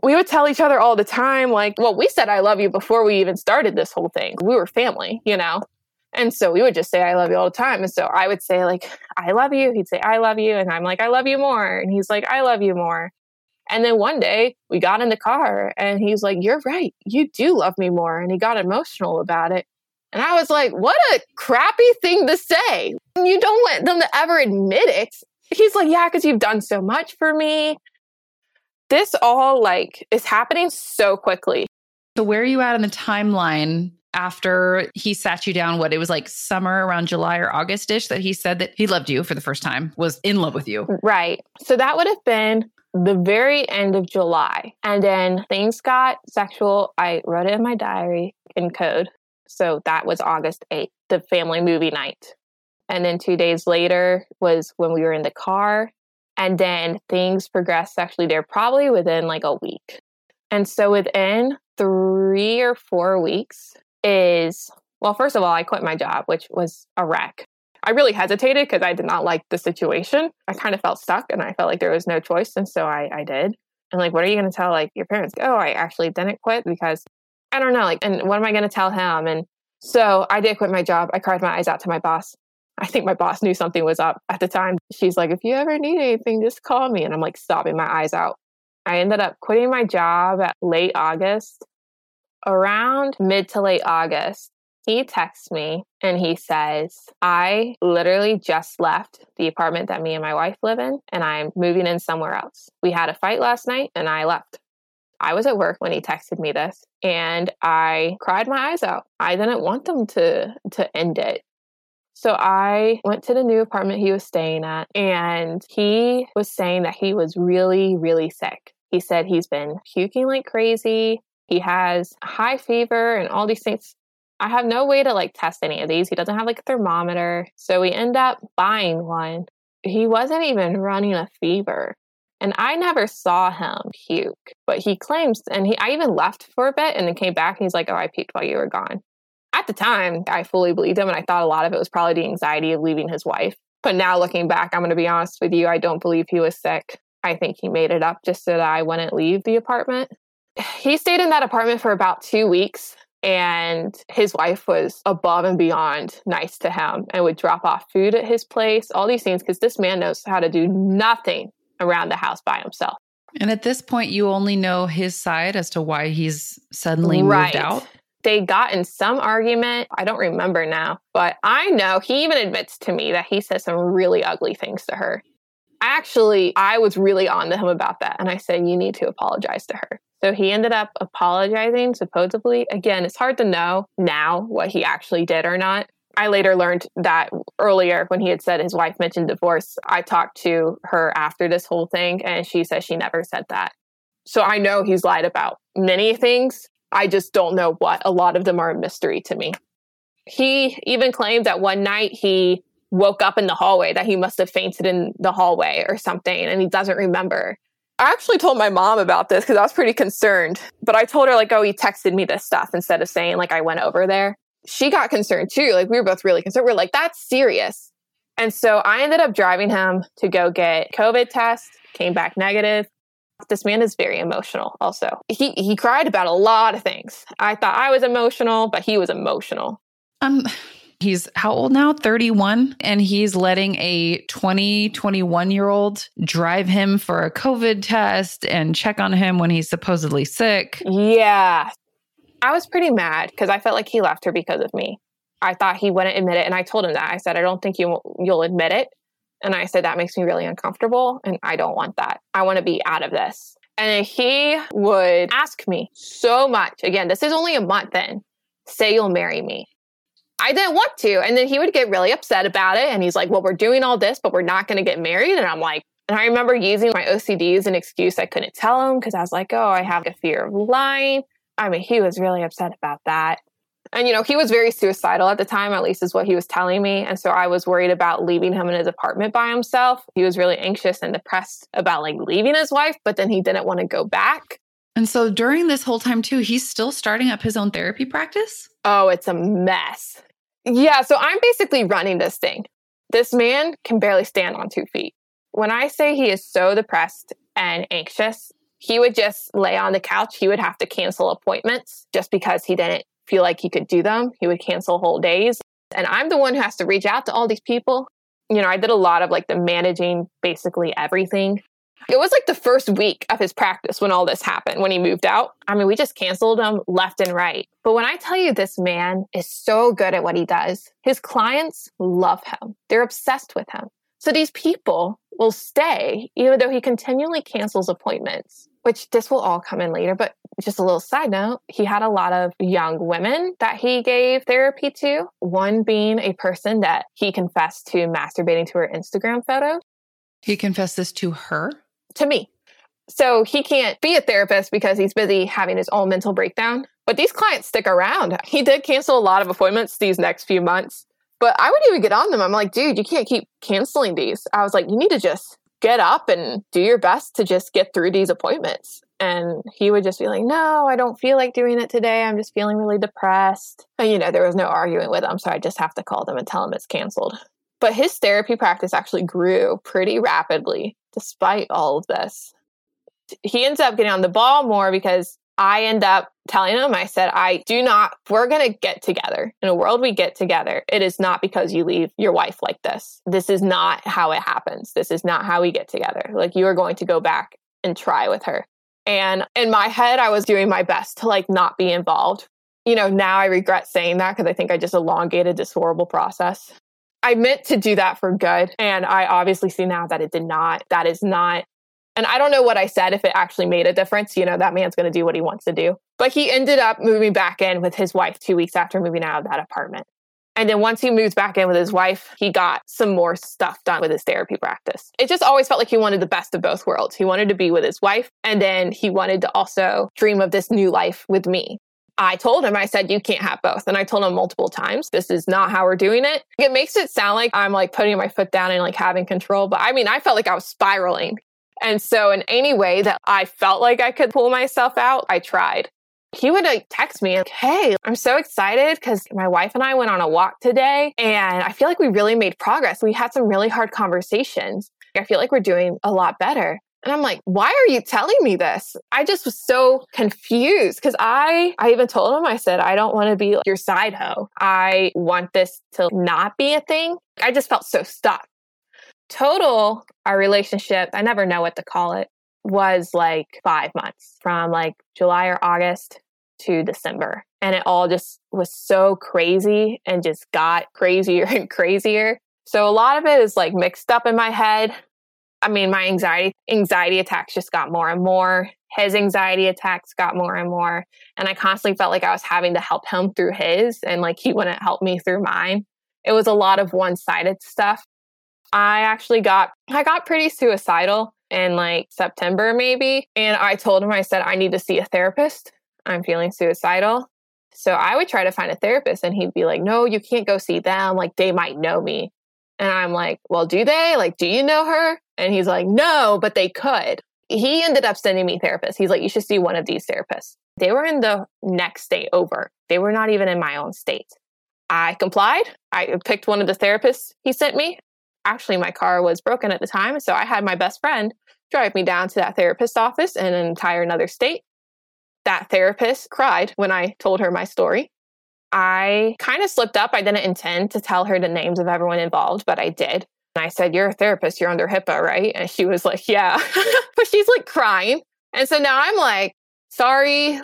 We would tell each other all the time, like, well, we said I love you before we even started this whole thing. We were family, you know? And so we would just say, I love you all the time. And so I would say, like, I love you. He'd say, I love you. And I'm like, I love you more. And he's like, I love you more. And then one day we got in the car and he's like, You're right. You do love me more. And he got emotional about it. And I was like, What a crappy thing to say. You don't want them to ever admit it. He's like, Yeah, because you've done so much for me. This all like is happening so quickly. So, where are you at in the timeline after he sat you down? What it was like summer around July or August ish that he said that he loved you for the first time, was in love with you. Right. So that would have been the very end of July. And then things got sexual. I wrote it in my diary in code. So that was August 8th, the family movie night. And then two days later was when we were in the car. And then things progressed sexually there probably within like a week. And so within three or four weeks is, well, first of all, I quit my job, which was a wreck. I really hesitated because I did not like the situation. I kind of felt stuck and I felt like there was no choice. And so I, I did. And like, what are you going to tell like your parents? Oh, I actually didn't quit because I don't know. Like, and what am I going to tell him? And so I did quit my job. I cried my eyes out to my boss. I think my boss knew something was up at the time. She's like, if you ever need anything, just call me. And I'm like sobbing my eyes out. I ended up quitting my job at late August. Around mid to late August, he texts me and he says, I literally just left the apartment that me and my wife live in and I'm moving in somewhere else. We had a fight last night and I left. I was at work when he texted me this and I cried my eyes out. I didn't want them to to end it. So I went to the new apartment he was staying at and he was saying that he was really really sick. He said he's been puking like crazy. He has high fever and all these things. I have no way to like test any of these. He doesn't have like a thermometer. So we end up buying one. He wasn't even running a fever. And I never saw him puke, but he claims, and he, I even left for a bit and then came back and he's like, Oh, I puked while you were gone. At the time, I fully believed him and I thought a lot of it was probably the anxiety of leaving his wife. But now looking back, I'm going to be honest with you, I don't believe he was sick. I think he made it up just so that I wouldn't leave the apartment. He stayed in that apartment for about two weeks and his wife was above and beyond nice to him and would drop off food at his place, all these things, because this man knows how to do nothing around the house by himself. And at this point, you only know his side as to why he's suddenly Right. moved out. They got in some argument. I don't remember now, but I know he even admits to me that he says some really ugly things to her. Actually, I was really on to him about that. And I said, You need to apologize to her. So he ended up apologizing, supposedly. Again, it's hard to know now what he actually did or not. I later learned that earlier when he had said his wife mentioned divorce, I talked to her after this whole thing and she says she never said that. So I know he's lied about many things. I just don't know what. A lot of them are a mystery to me. He even claimed that one night he woke up in the hallway, that he must have fainted in the hallway or something, and he doesn't remember. I actually told my mom about this because I was pretty concerned. But I told her, like, oh, he texted me this stuff instead of saying, like, I went over there. She got concerned too. Like, we were both really concerned. We're like, that's serious. And so I ended up driving him to go get COVID test, came back negative. This man is very emotional also. He he cried about a lot of things. I thought I was emotional, but he was emotional. Um, he's how old now? 31. And he's letting a 20, 21 year old drive him for a COVID test and check on him when he's supposedly sick. Yeah. I was pretty mad because I felt like he left her because of me. I thought he wouldn't admit it. And I told him that. I said, I don't think you, you'll admit it. And I said, that makes me really uncomfortable. And I don't want that. I want to be out of this. And he would ask me so much. Again, this is only a month in. Say you'll marry me. I didn't want to. And then he would get really upset about it. And he's like, Well, we're doing all this, but we're not going to get married. And I'm like, and I remember using my OCD as an excuse. I couldn't tell him because I was like, Oh, I have a fear of lying. I mean, he was really upset about that. And, you know, he was very suicidal at the time, at least is what he was telling me. And so I was worried about leaving him in his apartment by himself. He was really anxious and depressed about like leaving his wife, but then he didn't want to go back. And so during this whole time, too, he's still starting up his own therapy practice? Oh, it's a mess. Yeah. So I'm basically running this thing. This man can barely stand on two feet. When I say he is so depressed and anxious, he would just lay on the couch. He would have to cancel appointments just because he didn't feel like he could do them. He would cancel whole days. And I'm the one who has to reach out to all these people. You know, I did a lot of like the managing basically everything. It was like the first week of his practice when all this happened, when he moved out. I mean, we just canceled him left and right. But when I tell you this man is so good at what he does, his clients love him. They're obsessed with him. So these people will stay even though he continually cancels appointments, which this will all come in later. But just a little side note, he had a lot of young women that he gave therapy to, one being a person that he confessed to masturbating to her Instagram photo. He confessed this to her? To me. So he can't be a therapist because he's busy having his own mental breakdown. But these clients stick around. He did cancel a lot of appointments these next few months. But I wouldn't even get on them. I'm like, dude, you can't keep canceling these. I was like, you need to just get up and do your best to just get through these appointments. And he would just be like, no, I don't feel like doing it today. I'm just feeling really depressed. And, you know, there was no arguing with him. So I just have to call them and tell him it's canceled. But his therapy practice actually grew pretty rapidly despite all of this. He ends up getting on the ball more because I end up telling him, I said, I do not, we're going to get together. In a world we get together, it is not because you leave your wife like this. This is not how it happens. This is not how we get together. Like you are going to go back and try with her. And in my head, I was doing my best to like not be involved. You know, now I regret saying that because I think I just elongated this horrible process. I meant to do that for good. And I obviously see now that it did not. That is not and I don't know what I said if it actually made a difference. You know, that man's going to do what he wants to do. But he ended up moving back in with his wife two weeks after moving out of that apartment. And then once he moves back in with his wife, he got some more stuff done with his therapy practice. It just always felt like he wanted the best of both worlds. He wanted to be with his wife, and then he wanted to also dream of this new life with me. I told him, I said, you can't have both. And I told him multiple times, this is not how we're doing it. It makes it sound like I'm like putting my foot down and like having control. But I mean, I felt like I was spiraling and so, in any way that I felt like I could pull myself out, I tried. He would like text me, like, Hey, I'm so excited because my wife and I went on a walk today and I feel like we really made progress. We had some really hard conversations. I feel like we're doing a lot better. And I'm like, why are you telling me this? I just was so confused because I, I even told him, I said, I don't want to be your side hoe. I want this to not be a thing. I just felt so stuck total our relationship i never know what to call it was like five months from like july or august to december and it all just was so crazy and just got crazier and crazier so a lot of it is like mixed up in my head i mean my anxiety anxiety attacks just got more and more his anxiety attacks got more and more and i constantly felt like i was having to help him through his and like he wouldn't help me through mine it was a lot of one-sided stuff I actually got I got pretty suicidal in like September maybe and I told him I said I need to see a therapist. I'm feeling suicidal. So I would try to find a therapist and he'd be like, "No, you can't go see them. Like they might know me." And I'm like, "Well, do they? Like do you know her?" And he's like, "No, but they could." He ended up sending me therapists. He's like, "You should see one of these therapists." They were in the next state over. They were not even in my own state. I complied. I picked one of the therapists he sent me actually my car was broken at the time. So I had my best friend drive me down to that therapist's office in an entire another state. That therapist cried when I told her my story. I kind of slipped up. I didn't intend to tell her the names of everyone involved, but I did. And I said, You're a therapist, you're under HIPAA, right? And she was like, Yeah. but she's like crying. And so now I'm like, Sorry,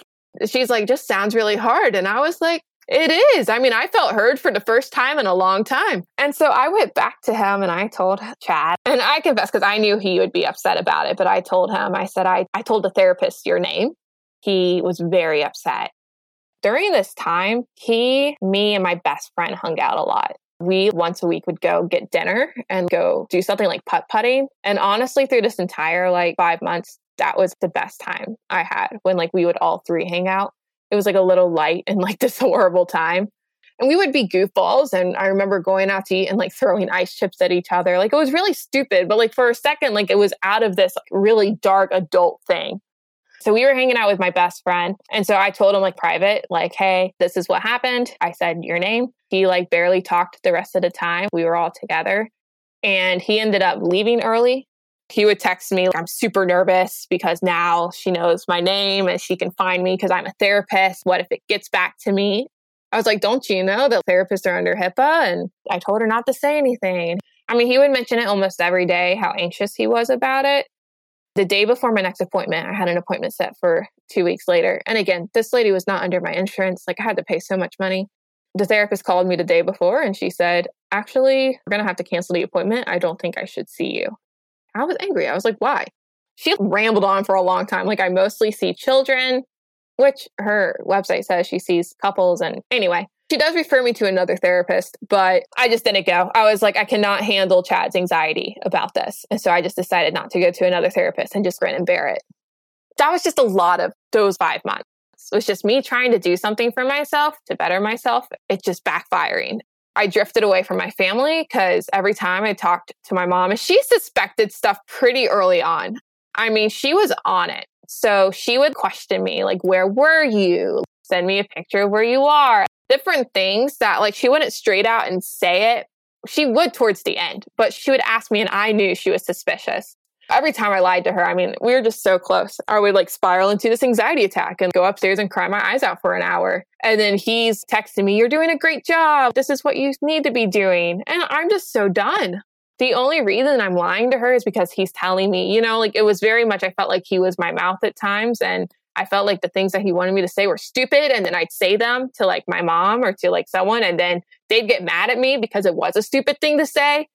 She's like, just sounds really hard. And I was like, it is. I mean, I felt heard for the first time in a long time. And so I went back to him and I told Chad, and I confess because I knew he would be upset about it, but I told him, I said, I, I told the therapist your name. He was very upset. During this time, he, me, and my best friend hung out a lot. We once a week would go get dinner and go do something like putt putting. And honestly, through this entire like five months, that was the best time I had when like we would all three hang out. It was like a little light in like this horrible time. And we would be goofballs. And I remember going out to eat and like throwing ice chips at each other. Like it was really stupid. But like for a second, like it was out of this really dark adult thing. So we were hanging out with my best friend. And so I told him like private, like, hey, this is what happened. I said your name. He like barely talked the rest of the time. We were all together. And he ended up leaving early. He would text me, I'm super nervous because now she knows my name and she can find me because I'm a therapist. What if it gets back to me? I was like, don't you know that therapists are under HIPAA? And I told her not to say anything. I mean, he would mention it almost every day, how anxious he was about it. The day before my next appointment, I had an appointment set for two weeks later. And again, this lady was not under my insurance. Like I had to pay so much money. The therapist called me the day before and she said, Actually, we're going to have to cancel the appointment. I don't think I should see you. I was angry. I was like, Why? She rambled on for a long time. Like, I mostly see children, which her website says she sees couples. And anyway, she does refer me to another therapist, but I just didn't go. I was like, I cannot handle Chad's anxiety about this. And so I just decided not to go to another therapist and just grin and bear it. That was just a lot of those five months. It was just me trying to do something for myself to better myself. It's just backfiring. I drifted away from my family because every time I talked to my mom, and she suspected stuff pretty early on. I mean, she was on it. So she would question me, like, where were you? Send me a picture of where you are different things that like she wouldn't straight out and say it. She would towards the end, but she would ask me and I knew she was suspicious. Every time I lied to her, I mean, we were just so close. I would like spiral into this anxiety attack and go upstairs and cry my eyes out for an hour. And then he's texting me, You're doing a great job. This is what you need to be doing. And I'm just so done. The only reason I'm lying to her is because he's telling me, you know, like it was very much, I felt like he was my mouth at times. And I felt like the things that he wanted me to say were stupid. And then I'd say them to like my mom or to like someone, and then they'd get mad at me because it was a stupid thing to say.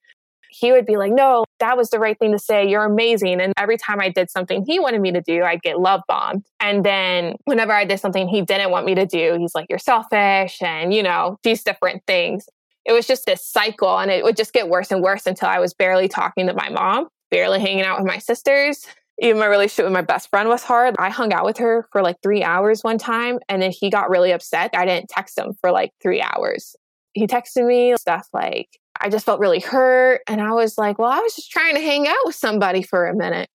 He would be like, No, that was the right thing to say. You're amazing. And every time I did something he wanted me to do, I'd get love bombed. And then whenever I did something he didn't want me to do, he's like, You're selfish and, you know, these different things. It was just this cycle and it would just get worse and worse until I was barely talking to my mom, barely hanging out with my sisters, even my relationship with my best friend was hard. I hung out with her for like three hours one time, and then he got really upset. I didn't text him for like three hours. He texted me stuff like, I just felt really hurt. And I was like, well, I was just trying to hang out with somebody for a minute.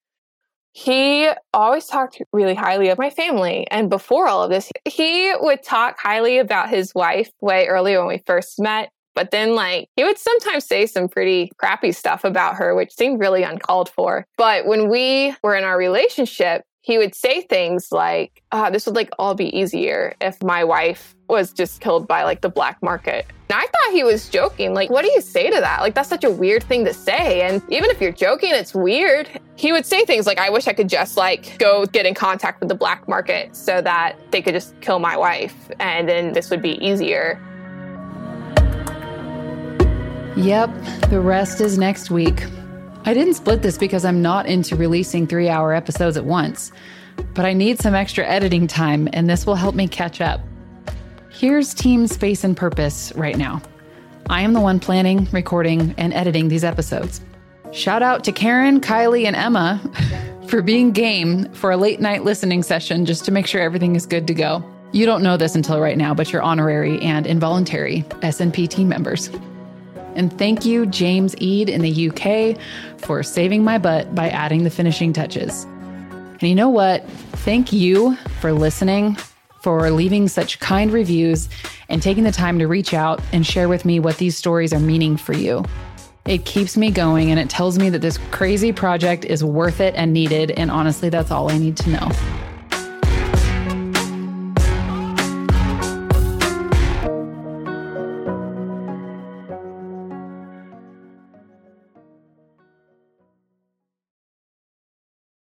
He always talked really highly of my family. And before all of this, he would talk highly about his wife way earlier when we first met. But then, like, he would sometimes say some pretty crappy stuff about her, which seemed really uncalled for. But when we were in our relationship, he would say things like, oh, this would like all be easier if my wife was just killed by like the black market. And I thought he was joking. Like, what do you say to that? Like, that's such a weird thing to say. And even if you're joking, it's weird. He would say things like, I wish I could just like go get in contact with the black market so that they could just kill my wife and then this would be easier. Yep, the rest is next week. I didn't split this because I'm not into releasing three hour episodes at once, but I need some extra editing time, and this will help me catch up. Here's Team Space and Purpose right now. I am the one planning, recording, and editing these episodes. Shout out to Karen, Kylie, and Emma for being game for a late night listening session just to make sure everything is good to go. You don't know this until right now, but you're honorary and involuntary SNP team members. And thank you, James Ead in the UK, for saving my butt by adding the finishing touches. And you know what? Thank you for listening, for leaving such kind reviews, and taking the time to reach out and share with me what these stories are meaning for you. It keeps me going and it tells me that this crazy project is worth it and needed. And honestly, that's all I need to know.